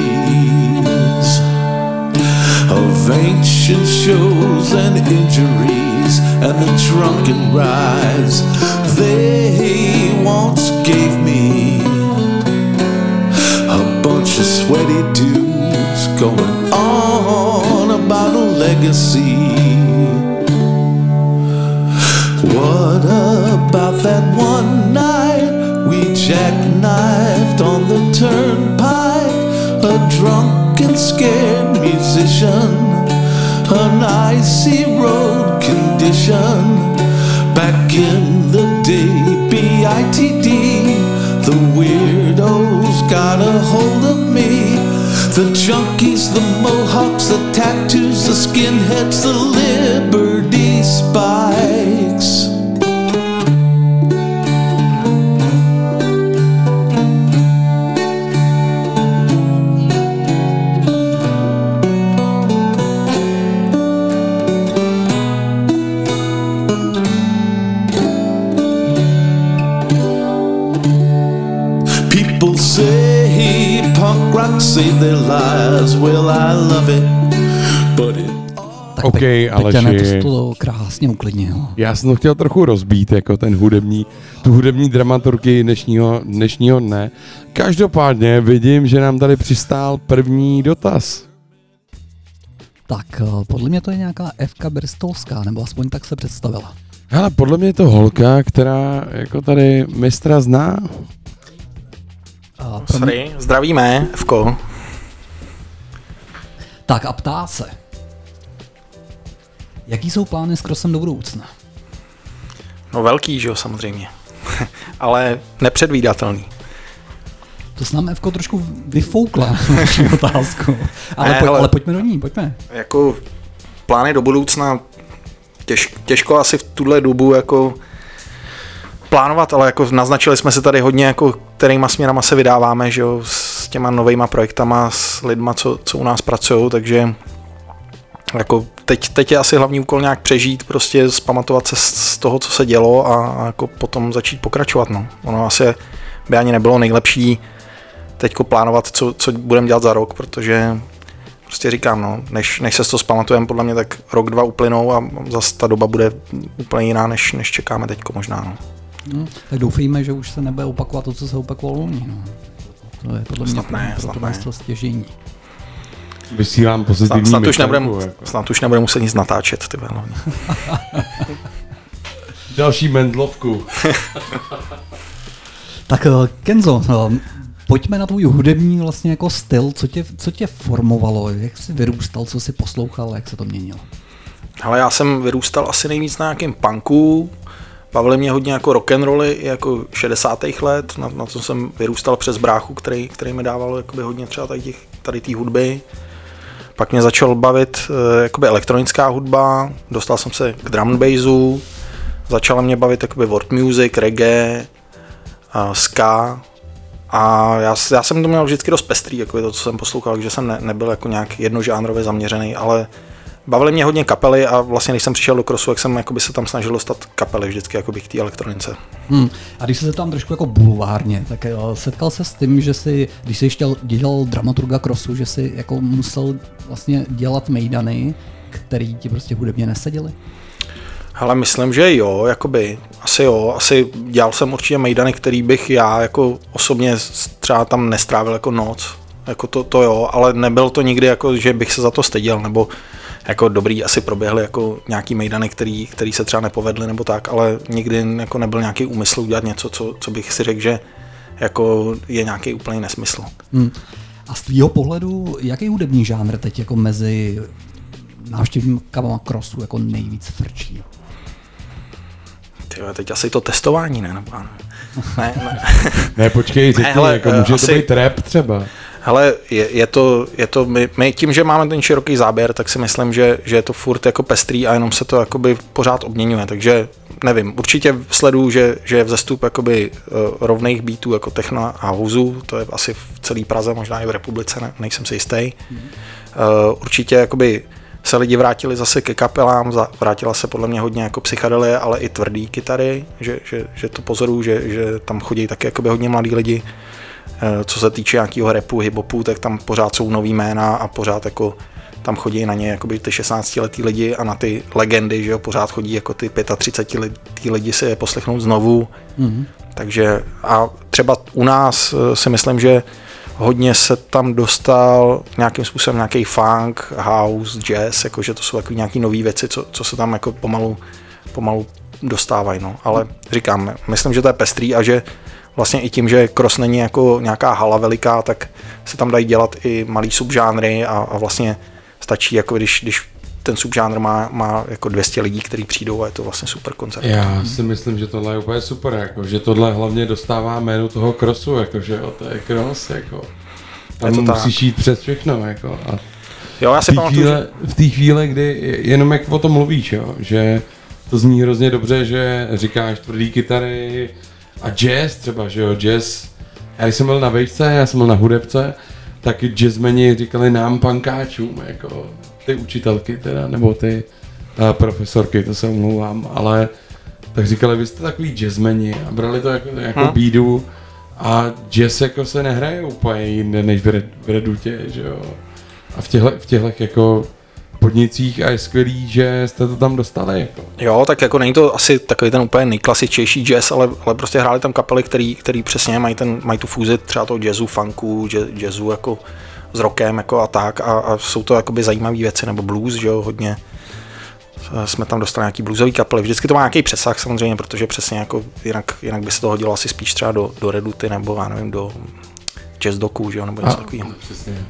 of ancient shows and injuries and the drunken rides they once gave me. A bunch of sweaty dudes going on about a legacy. What about that one night we jackknifed on the turnpike? A drunk and scared musician, an icy road condition. Back in the day, BITD, the weirdos got a hold of me. The junkies, the mohawks, the tattoos, the skinheads, the liberty spikes. Lives. Well, I love it, but it Tak OK, Pe- Aleši. To to krásně uklidnil. Já jsem to chtěl trochu rozbít, jako ten hudební, tu hudební dramaturgii dnešního, dnešního dne. Každopádně vidím, že nám tady přistál první dotaz. Tak, eh, podle mě to je nějaká Evka Bristolská, nebo aspoň tak se představila. Hele, podle mě je to holka, která jako tady mistra zná. A pro mě- Sorry, zdravíme, Fko. Tak a ptá se. Jaký jsou plány s krosem do budoucna? No velký, že jo, samozřejmě. Ale nepředvídatelný. To s nám Evko trošku vyfoukla naši otázku. Ale, Ne, pojď, hele. ale pojďme do ní, pojďme. Jako plány do budoucna těž, těžko asi v tuhle dobu jako plánovat, ale jako naznačili jsme si tady hodně, jako kterýma směrama se vydáváme, že jo, s těma novejma projektama, s lidma, co, co u nás pracují, takže jako teď, teď je asi hlavní úkol nějak přežít, prostě zpamatovat se z, z toho, co se dělo a, a jako potom začít pokračovat, no. Ono asi by ani nebylo nejlepší teďko plánovat, co, co budeme dělat za rok, protože prostě říkám, no, než, než se to zpamatujeme, podle mě tak rok, dva uplynou a zase ta doba bude úplně jiná, než, než čekáme teďko možná, no. No, tak doufejme, že už se nebude opakovat to, co se opakovalo loni. No. To je podle mě ne, pro ne. to stěžení. Vysílám Snad, pozitivní snad, už myšlenku, nebudeme, jako. snad už nebudeme muset nic natáčet, ty vole. Další mendlovku. Tak eh, Kenzo, eh, pojďme na tvůj hudební vlastně jako styl, co tě, co tě formovalo, jak jsi vyrůstal, co jsi poslouchal, jak se to měnilo. Ale já jsem vyrůstal asi nejvíc na nějakém punku, bavily mě hodně jako rock'n'rolly i jako 60. let, na, na to jsem vyrůstal přes bráchu, který, který mi dával jakoby hodně třeba tady těch, tady hudby. Pak mě začal bavit eh, jakoby elektronická hudba, dostal jsem se k drum and bassu, začala mě bavit jakoby world music, reggae, a ska, a já, já jsem to měl vždycky dost pestrý, jako to, co jsem poslouchal, takže jsem ne, nebyl jako nějak jednožánrově zaměřený, ale bavily mě hodně kapely a vlastně když jsem přišel do crossu, jak jsem jakoby se tam snažil dostat kapely vždycky jakoby k té elektronice. Hmm. A když se zeptám trošku jako bulvárně, tak eh, setkal se s tím, že si, když jsi chtěl dělal dramaturga crossu, že si jako musel vlastně dělat mejdany, který ti prostě hudebně neseděly? Ale myslím, že jo, jakoby, asi jo, asi dělal jsem určitě mejdany, který bych já jako osobně třeba tam nestrávil jako noc, jako to, to jo, ale nebyl to nikdy jako, že bych se za to styděl, nebo jako dobrý asi proběhly jako nějaký mejdany, který, který se třeba nepovedly nebo tak, ale nikdy jako nebyl nějaký úmysl udělat něco, co, co bych si řekl, že jako je nějaký úplný nesmysl. Hmm. A z tvýho pohledu, jaký hudební žánr teď jako mezi návštěvníkama crossu jako nejvíc frčí? Tyjo, teď asi to testování, ne? Nebo, ne, ne. Ne, počkej, řekni, hele, jako eh, může asi- to být rap třeba. Hele, je, je to, je to my, my, tím, že máme ten široký záběr, tak si myslím, že, že je to furt jako pestrý a jenom se to jakoby pořád obměňuje, takže nevím, určitě sleduju, že, že je vzestup jakoby uh, rovných beatů jako techno a houzu, to je asi v celé Praze, možná i v republice, ne, nejsem si jistý. Uh, určitě jakoby se lidi vrátili zase ke kapelám, vrátila se podle mě hodně jako psychedelie, ale i tvrdý kytary, že, že, že to pozoruju, že, že tam chodí taky jakoby hodně mladí lidi. Eh, Co se týče nějakého repu, hiphopu, tak tam pořád jsou nový jména a pořád jako tam chodí na ně jakoby ty 16 letý lidi a na ty legendy, že jo, pořád chodí jako ty 35 letý lidi si je poslechnout znovu. Mhm. Takže a třeba u nás eh, si myslím, že hodně se tam dostal nějakým způsobem nějaký funk, house, jazz, jakože to jsou jako nějaké nové věci, co, co se tam jako pomalu, pomalu dostávají. No. Ale říkám, myslím, že to je pestrý a že vlastně i tím, že cross není jako nějaká hala veliká, tak se tam dají dělat i malý subžánry a, a vlastně stačí, jako když, když ten subžánr má, má jako 200 lidí, kteří přijdou a je to vlastně super koncert. Já si myslím, že tohle je úplně super, jako, že tohle hlavně dostává jménu toho crossu, jako, že jo, to je cross, jako. Tam Je to tak. musíš jít přes všechno, jako. A Jo, já v si té pamatuju, chvíli, v té chvíli, kdy jenom jak o tom mluvíš, jo, že to zní hrozně dobře, že říkáš tvrdý kytary a jazz třeba, že jo, jazz. Já když jsem byl na vejšce, já jsem byl na hudebce, tak jazzmeni říkali nám pankáčům, jako ty učitelky teda, nebo ty uh, profesorky, to se omlouvám, ale tak říkali, vy jste takový jazzmeni a brali to jako, jako Hm. bídu a jazz jako se nehraje úplně jinde než v, Red, v Redutě, že jo. A v těchto, v těchto jako podnicích a je skvělý, že jste to tam dostali. Jako. Jo, tak jako není to asi takový ten úplně nejklasičtější jazz, ale, ale prostě hráli tam kapely, který, který přesně mají, ten, mají tu fúzi třeba toho jazzu, funku, jazz- jazzu jako s rockem jako a tak a, a jsou to jakoby zajímavé věci, nebo blues, že jo, hodně jsme tam dostali nějaký bluesový kapely. Vždycky to má nějaký přesah samozřejmě, protože přesně jako jinak, jinak by se to hodilo asi spíš třeba do, do Reduty nebo já nevím, do jazz doku, že jo, nebo něco takového. Přesně.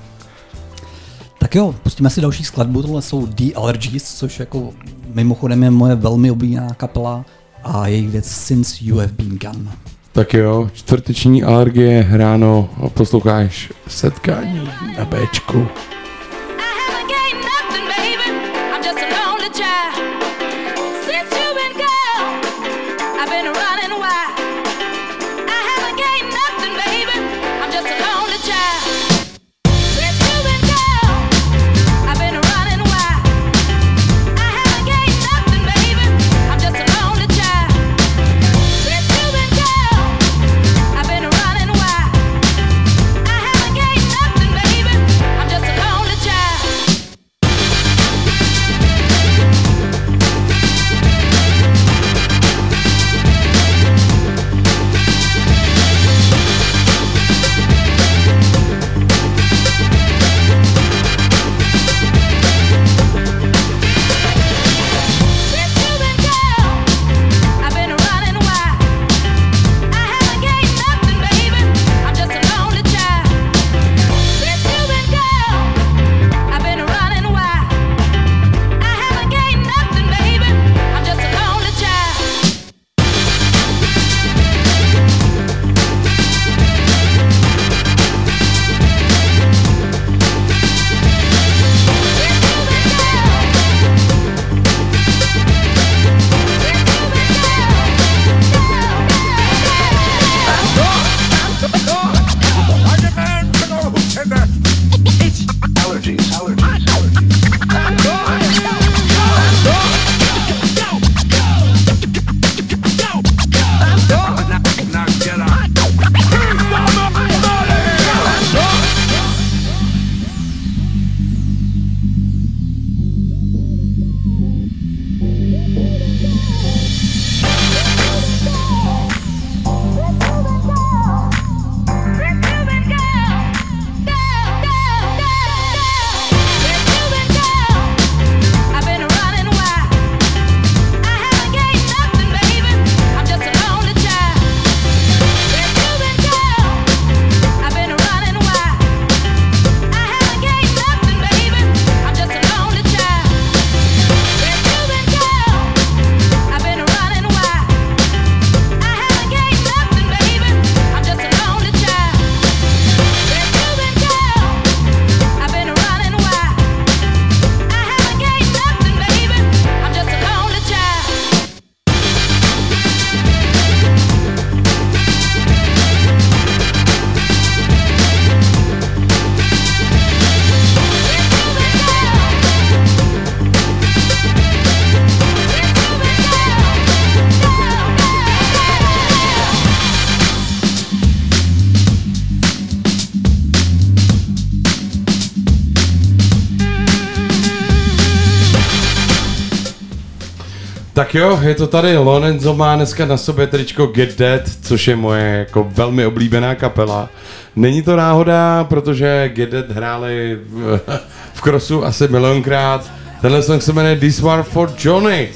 Tak jo, pustíme si další skladbu, tohle jsou The Allergies, což jako mimochodem je moje velmi oblíbená kapela a jejich věc Since You Have Been Gone. Tak jo, čtvrteční alergie, ráno posloucháš setkání na Bčku. Tak jo, je to tady, Lorenzo má dneska na sobě tričko Get Dead, což je moje jako velmi oblíbená kapela. Není to náhoda, protože Get Dead hráli v, v crossu asi milionkrát. Tenhle song se jmenuje This War for Johnny.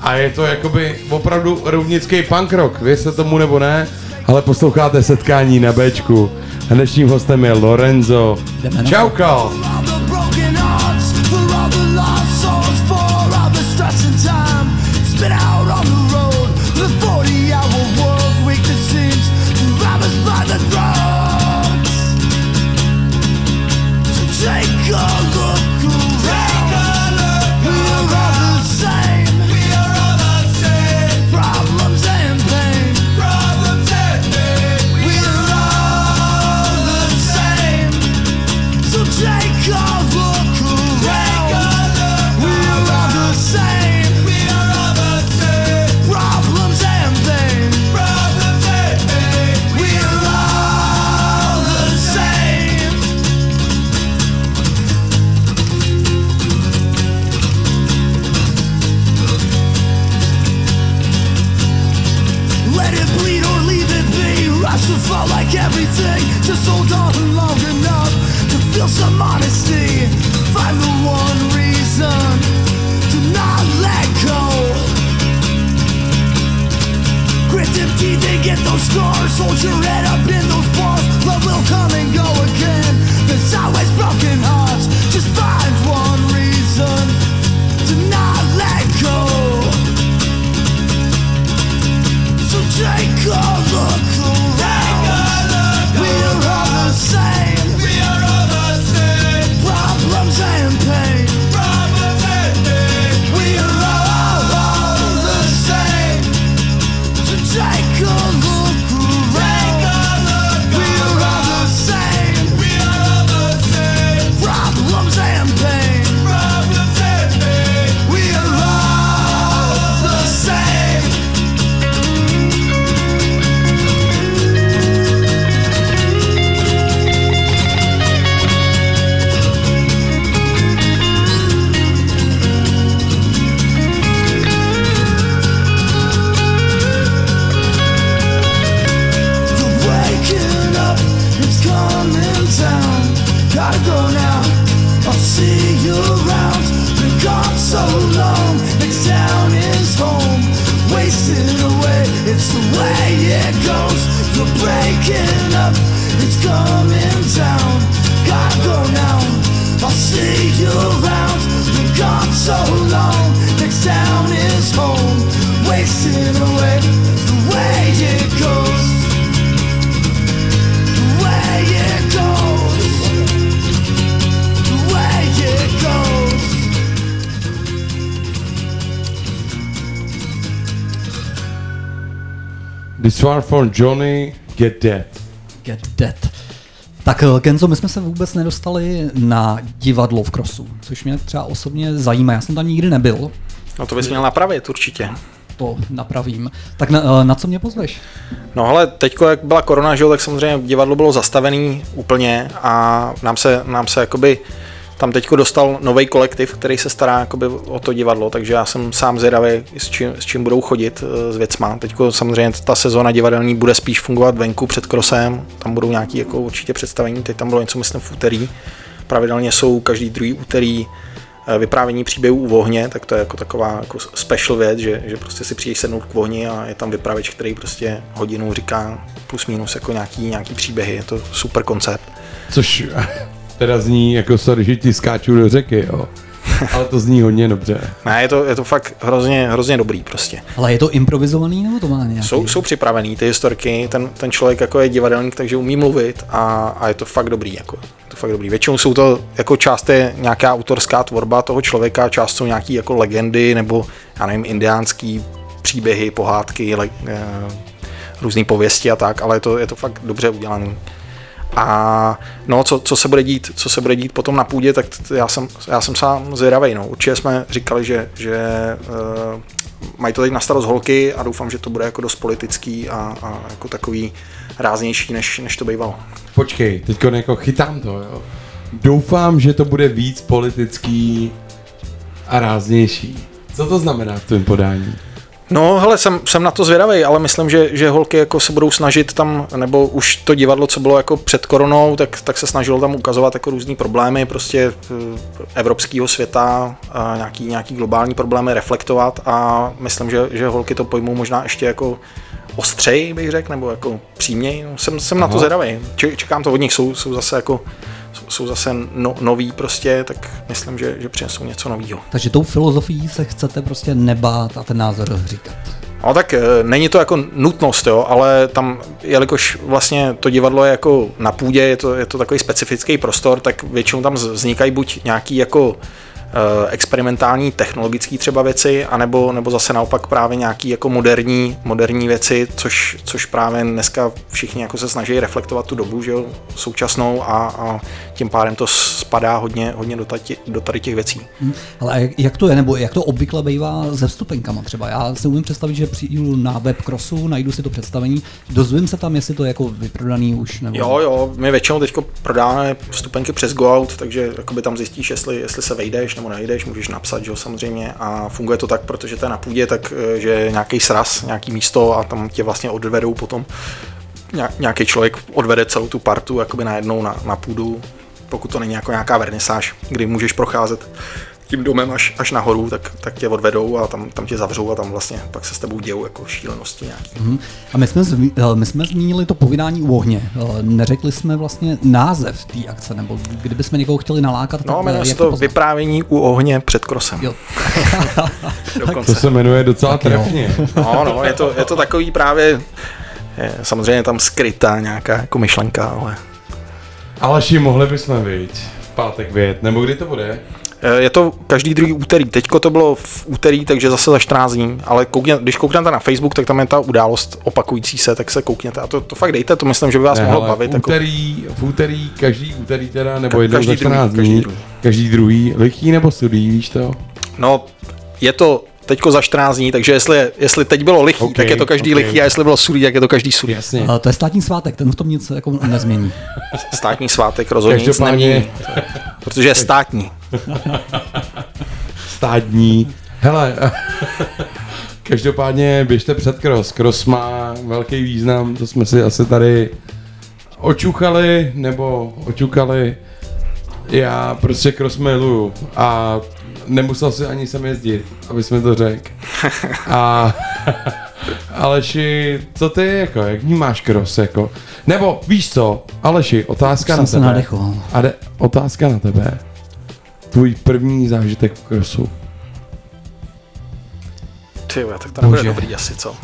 A je to jakoby opravdu roudnický punk rock, věřte tomu nebo ne, ale posloucháte setkání na Bčku. A dnešním hostem je Lorenzo. Jdeme na to. Čauka! all the broken hearts, for all the This War for Johnny, Get Dead. Get Dead. Tak eh, Kenzo, my jsme se vůbec nedostali na divadlo v Krosu, což mě třeba osobně zajímá. Já jsem tam nikdy nebyl, No to bys měl napravit určitě. to napravím. Tak na, eh, na co mě pozveš? No ale teďko, jak byla korona, že jo, tak samozřejmě divadlo bylo zastavený úplně a nám se, nám se jakoby tam teďko dostal nový kolektiv, který se stará jakoby o to divadlo, takže já jsem sám zvědavý, s čím, s čím budou chodit eh, s věcma. Teďko samozřejmě ta sezóna divadelní bude spíš fungovat venku před krosem, tam budou nějaký jako určitě představení, teď tam bylo něco myslím v úterý. Pravidelně jsou každý druhý úterý eh, vyprávění příběhů u ohně, tak to je jako taková jako special věc, že, že prostě si přijdeš sednout k ohni a je tam vypravěč, který prostě hodinu říká plus minus jako nějaký, nějaký příběhy, je to super koncept. Což teda zní jako sorry, že ti skáču do řeky, jo. Ale to zní hodně dobře. Ne, je to, je to fakt hrozně, hrozně dobrý prostě. Ale je to improvizovaný nebo to má nějaký? Jsou, jsou připravený ty historky, ten, ten člověk jako je divadelník, takže umí mluvit a, a je to fakt dobrý. Jako, je to fakt dobrý. Většinou jsou to, jako část je nějaká autorská tvorba toho člověka, část jsou nějaký jako legendy nebo, já nevím, indiánský příběhy, pohádky, le, eh, různé pověsti a tak, ale je to, je to fakt dobře udělaný. A no, co, co, se bude dít, co se bude dít potom na půdě, tak já jsem, já jsem sám zvědavý. No. Určitě jsme říkali, že, že uh, mají to teď na starost holky a doufám, že to bude jako dost politický a, a jako takový ráznější, než, než to bývalo. Počkej, teď jako chytám to, jo. Doufám, že to bude víc politický a ráznější. Co to znamená v tvém podání? No, hele, jsem, jsem na to zvědavý, ale myslím, že, že holky jako se budou snažit tam, nebo už to divadlo, co bylo jako před koronou, tak, tak se snažilo tam ukazovat jako různý problémy prostě eh, evropského světa, a nějaký, nějaký globální problémy reflektovat a myslím, že, že holky to pojmou možná ještě jako ostřej, bych řekl, nebo jako příměj. No, jsem, jsem na to zvědavý. Če- Čekám to od nich, jsou, jsou zase jako jsou- zase no, noví prostě, tak myslím, že, že přinesou něco nového. Takže tou filozofií se chcete prostě nebát a ten názor říkat. No tak e, není to jako nutnost, jo, ale tam, jelikož vlastně to divadlo je jako na půdě, je to, je to takový specifický prostor, tak většinou tam vznikají buď nějaký jako experimentální technologické třeba věci, anebo nebo zase naopak právě nějaký jako moderní, moderní věci, což, což právě dneska všichni jako se snaží reflektovat tu dobu, že jo, současnou a, a tím pádem to spadá hodně, hodně do, tati, do tady těch věcí. Hm. Ale jak, to je, nebo jak to obvykle bývá se vstupenkama třeba? Já si umím představit, že přijdu na web crossu, najdu si to představení, dozvím se tam, jestli to je jako vyprodaný už, nebo... Jo, jo, my většinou teď prodáváme vstupenky přes GoOut, takže jakoby tam zjistíš, jestli, jestli se vejdeš nebo nejdeš, můžeš napsat, že jo, samozřejmě. A funguje to tak, protože to je na půdě, tak eh, že je nějaký sraz, nějaký místo a tam tě vlastně odvedou potom. Ně- Nějaký člověk odvede celou tu partu jakoby najednou na, na půdu, pokud to není jako nějaká vernisáž, kdy můžeš procházet tím domem až, až nahoru, tak, tak tě odvedou a tam, tam tě zavřou a tam vlastně pak se s tebou dějou jako šílenosti nějaký. Mhm. A my jsme, eh, my jsme zmínili to povídání u ohně. Eh, Neřekli jsme vlastně název té akce, nebo kdybychom někoho chtěli nalákat, No, tak jmenuje eh, se to poznat? vyprávění u ohně před krosem. Jo. To se jmenuje docela Tak trefně. No, no, je to, je to takový právě, je, samozřejmě tam skrytá nějaká jako myšlenka, ale Aleši, mohli bychom viď v pátek vyjet, nebo kdy to bude? eh, je to každý druhý úterý. Teďko to bylo v úterý, takže zase za 14 dní, ale koukně, když kouknete na Facebook, tak tam je ta událost opakující se, tak se koukněte a to, to fakt dejte, to myslím, že by vás Ne, mohlo bavit. v Jako, úterý, v úterý, každý úterý teda, nebo Ka- jednou za 14 druhý, dní, každý druhý. každý druhý, lichý nebo sudý, víš to? no, je to teďko za 14 dní, takže jestli, jestli teď bylo lichý, Ok, tak je to každý ok. lichý a jestli bylo sudý, tak je to každý sudý. Jasně. Eh, To je státní svátek, ten v tom nic jako nezmění. Státní svátek rozhodně nic nemění, protože je státní. Stádní. Hele, každopádně běžte před cross. Cross má velký význam, to jsme si asi tady očuchali, nebo očukali. Já prostě cross miluju a nemusel si ani sem jezdit, aby jsme to řekl. A Aleši, co ty jako, jak vnímáš cross jako? Nebo víš co, Aleši, otázka Už na jsem se tebe. nadechoval. A de, otázka na tebe. Tvůj první zážitek v crossu. Ty, tak to nebude Bože. dobrý asi, co?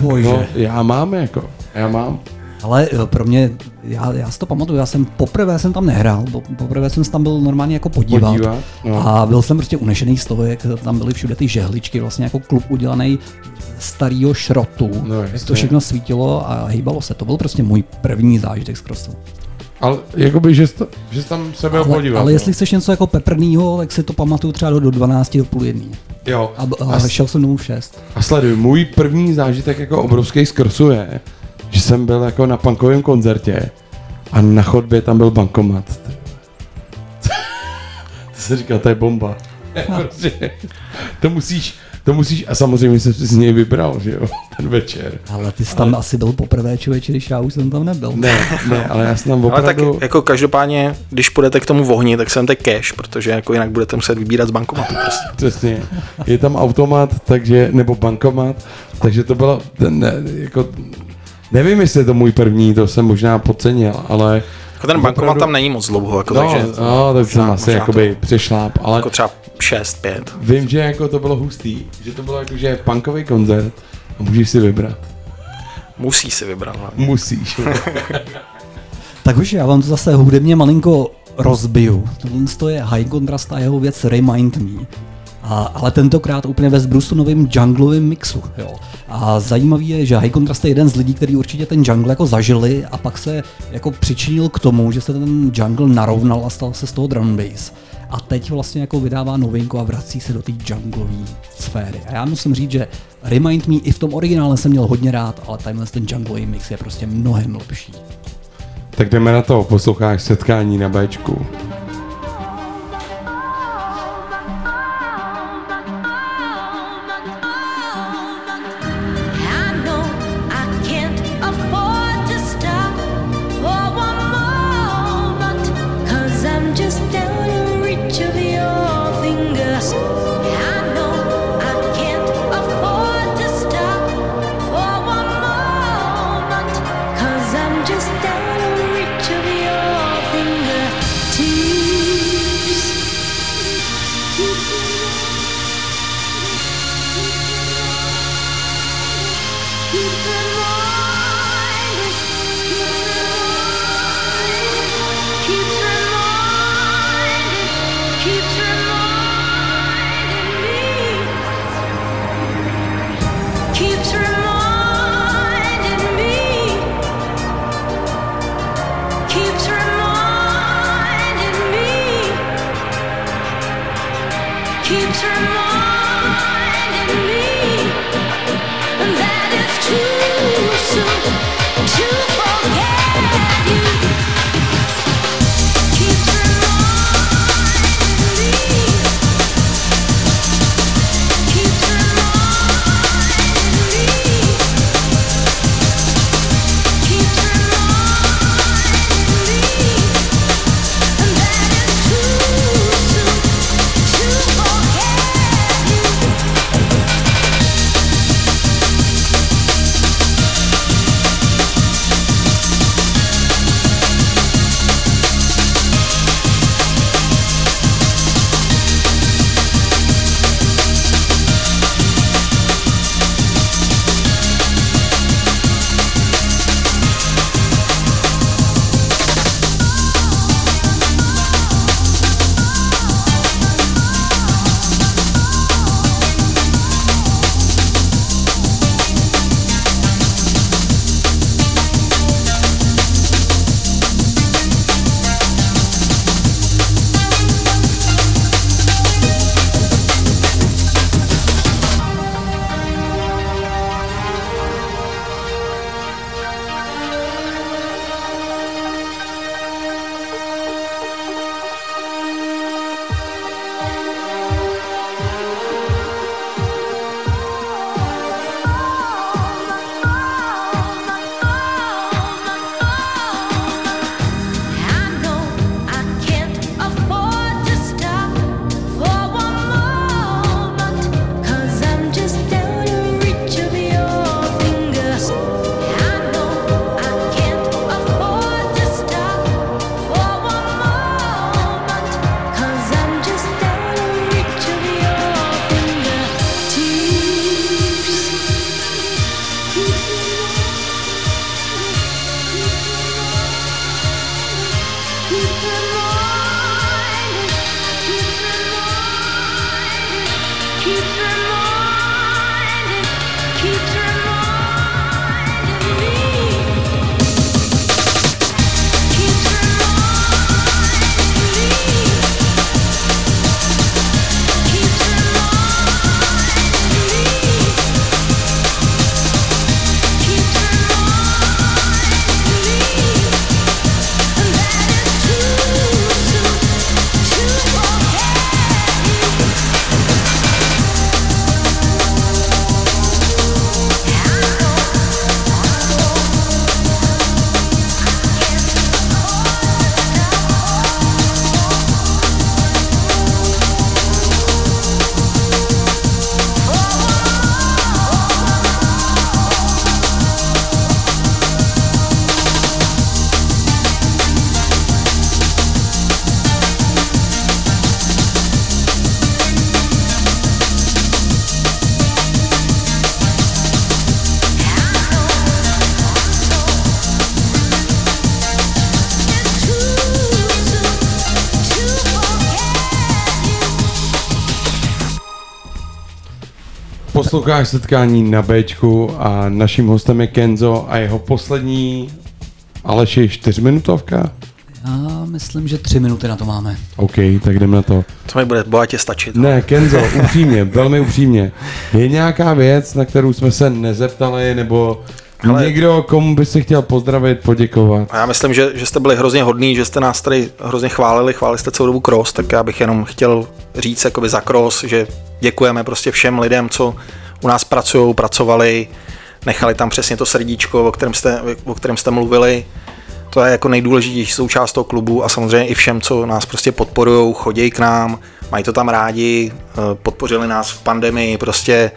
Bože. No, já mám jako, já mám. Ale eh, pro mě, já, já si to pamatuju, já jsem poprvé jsem tam nehrál, po- poprvé jsem se tam byl normálně jako podívat. Podívat, no. A byl jsem prostě unešený z toho, jak tam byly všude ty žehličky, vlastně jako klub udělaný starého šrotu, No, jak to všechno svítilo a hýbalo se. To byl prostě můj první zážitek z crossu. Ale jakoby, že to, že jsi tam se byl Ale, podívat. ale no. jestli chceš něco jako peprnýho, tak si to pamatuju třeba do, do 12, do půl jedný. Jo. A, a, A, šel jsem domů v 6. a sleduj, můj první zážitek jako obrovský z crossu je, že jsem byl jako na punkovém koncertě a na chodbě tam byl bankomat. to se říká, to je bomba. prostě, to musíš, to musíš, a samozřejmě jsem si z něj vybral, že jo, ten večer. Ale ty jsi tam asi byl poprvé člověče, když já už jsem tam nebyl. Ne, ne, ale já jsem tam Ale tak opravdu... jako každopádně, když půjdete k tomu vohni, tak sem cash, protože jako jinak budete muset vybírat z bankomatu prostě. Přesně. Je tam automat, takže, nebo bankomat, takže to bylo, ne, jako, nevím, jestli je to můj první, to jsem možná podcenil, ale... Jako ten bankomat tam není moc dlouho, jako, no, takže no, tak jsem asi jakoby přešláp, ale jako třeba 6, 5. vím, že jako to bylo hustý, že to bylo jako, že punkový koncert a můžeš si vybrat. Musí si vybrat hlavně. Musíš. Tak už já vám to zase hudebně malinko rozbiju. Tohle to je High Contrast a jeho věc Remind Me. A, ale tentokrát úplně ve zbrusu novým junglovým mixu. Jo. A zajímavý je, že High Contrast je jeden z lidí, kteří určitě ten jungle jako zažili a pak se jako přičinil k tomu, že se ten jungle narovnal a stal se z toho drum bass. A teď vlastně jako vydává novinku a vrací se do té junglové sféry. A já musím říct, že Remind Me i v tom originále jsem měl hodně rád, ale tenhle ten junglový mix je prostě mnohem lepší. tak jdeme na to, posloucháš setkání na Bčku. true. Posloucháš setkání na Bčku a naším hostem je Kenzo a jeho poslední Aleši čtyřminutovka? Já myslím, že tři minuty na to máme. OK, tak jdeme na to. To mi bude bohatě stačit. Ne, Kenzo, upřímně, velmi upřímně. Je nějaká věc, na kterou jsme se nezeptali, nebo Ale- někdo, komu by si chtěl pozdravit, poděkovat? A já myslím, že, že jste byli hrozně hodný, že jste nás tady hrozně chválili, chválili jste celou dobu Cross, tak já bych jenom chtěl říct jakoby za Cross, že děkujeme prostě všem lidem, co u nás pracují, pracovali, nechali tam přesně to srdíčko, o kterém jste, o kterém jste mluvili. To je jako nejdůležitější součást toho klubu a samozřejmě i všem, co nás prostě podporují, chodí k nám, mají to tam rádi, eh, podpořili nás v pandemii, prostě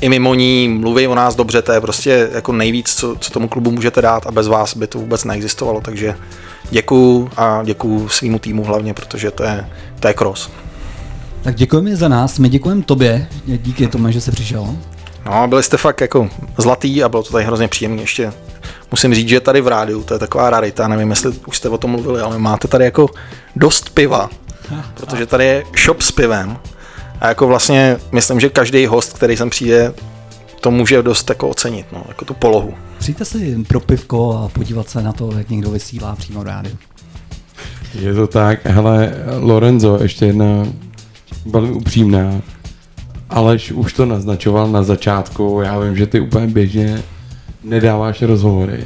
i mimo ní mluví o nás dobře, to je prostě jako nejvíc, co, co tomu klubu můžete dát a bez vás by to vůbec neexistovalo, takže děkuju a děkuju svýmu týmu hlavně, protože to je, to je cross. Tak děkujeme za nás, my děkujeme tobě, díky tomu, že jsi přišel. No, byli jste fakt jako zlatý a bylo to tady hrozně příjemné. Ještě musím říct, že tady v rádiu, to je taková rarita, nevím, jestli už jste o tom mluvili, ale máte tady jako dost piva, protože tady je shop s pivem a jako vlastně myslím, že každý host, který sem přijde, to může dost jako ocenit, no, jako tu polohu. Přijďte si pro pivko a podívat se na to, jak někdo vysílá přímo rádiu. Je to tak, hele, Lorenzo, ještě jedna velmi upřímná. Aleš už to naznačoval na začátku, já vím, že ty úplně běžně nedáváš rozhovory.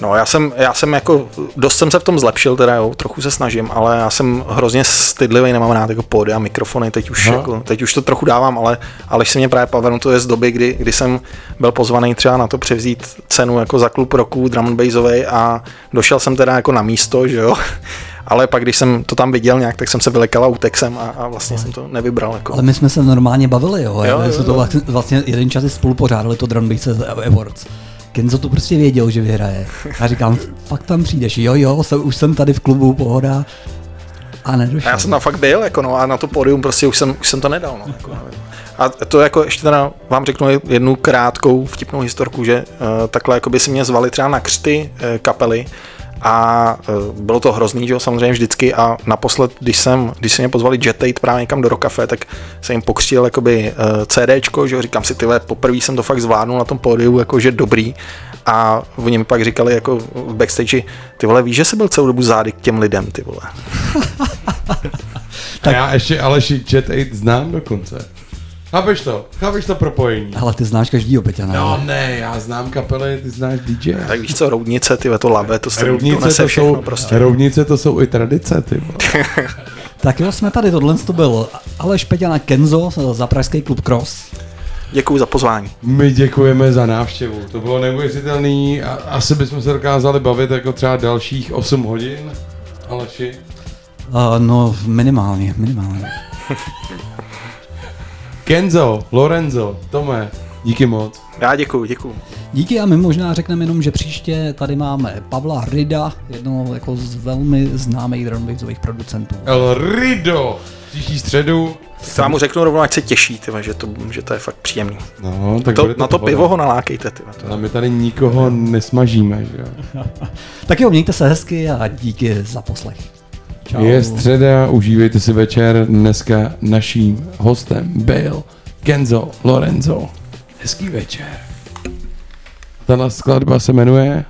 No, já jsem, já jsem jako, dost jsem se v tom zlepšil, teda jo, trochu se snažím, ale já jsem hrozně stydlivý, nemám rád jako pódy a mikrofony, teď už, jako, teď už to trochu dávám, ale, ale si mě právě pamatuje z doby, kdy, kdy jsem byl pozvaný třeba na to převzít cenu jako za klub roku drum and bassovej a došel jsem teda jako na místo, že jo, ale pak když jsem to tam viděl nějak, tak jsem se vylekal a utek jsem a, a vlastně jsem to nevybral. Jako. Ale my jsme se normálně bavili, jo. Jo, jo, jo, jsme to vlastně- vlastně jeden čas spolu pořádali to Drum Bass Awards. Kenzo to prostě věděl, že vyhraje. A říkám, fakt tam přijdeš, jo, jo, jsem, už jsem tady v klubu, pohoda. A nedošel. A já jsem tam fakt byl, jako no, a na to pódium prostě už jsem, už jsem to nedal. No, jako, nevím. a to jako ještě teda vám řeknu jednu krátkou vtipnou historku, že uh, takhle jako by si mě zvali třeba na křty uh, kapely a uh, bylo to hrozný, že jo, samozřejmě vždycky a naposled, když jsem, když se mě pozvali Jetate právě někam do Rokafe, tak jsem jim pokřtil jakoby uh, CDčko, že jo, říkám si, tyhle, poprvé jsem to fakt zvládnul na tom pódiu, jako že dobrý a oni mi pak říkali jako v backstage, ty vole, víš, že jsi byl celou dobu zády k těm lidem, ty vole. Tak. A já ještě Aleši Jet 8 znám dokonce. Chápeš to? Chápeš to propojení? Ale ty znáš každýho Peťana. No jo. ne, já znám kapely, ty znáš DJ. Tak víš co, roudnice, ty to labe, to, se, to Roudnice nese to, všechno jsou, prostě. roudnice to jsou i tradice, ty. Tak jo, jsme tady, tohle to byl Aleš Peťana Kenzo za Pražský klub Cross. Děkuji za pozvání. My děkujeme za návštěvu, to bylo neuvěřitelný a asi bychom se dokázali bavit jako třeba dalších 8 hodin, Aleši. Uh, no, minimálně, minimálně. Kenzo, Lorenzo, Tome, díky moc. Já děkuji, děkuji. Díky a my možná řekneme jenom, že příště tady máme Pavla Rida, jednoho jako z velmi známých drumbassových producentů. El Rido, příští středu. Já mu řeknu rovnou, ať se těší, tyva, že, to, že to je fakt příjemný. No, tak To, bude na to pohoda. pivo ho nalákejte. Tyva. Ale my tady nikoho nesmažíme, že jo. Tak jo, mějte se hezky a díky za poslech. Čau. Je středa, užívejte si večer. Dneska naším hostem byl Kenzo Lorenzo. Hezký večer. Tahle skladba se jmenuje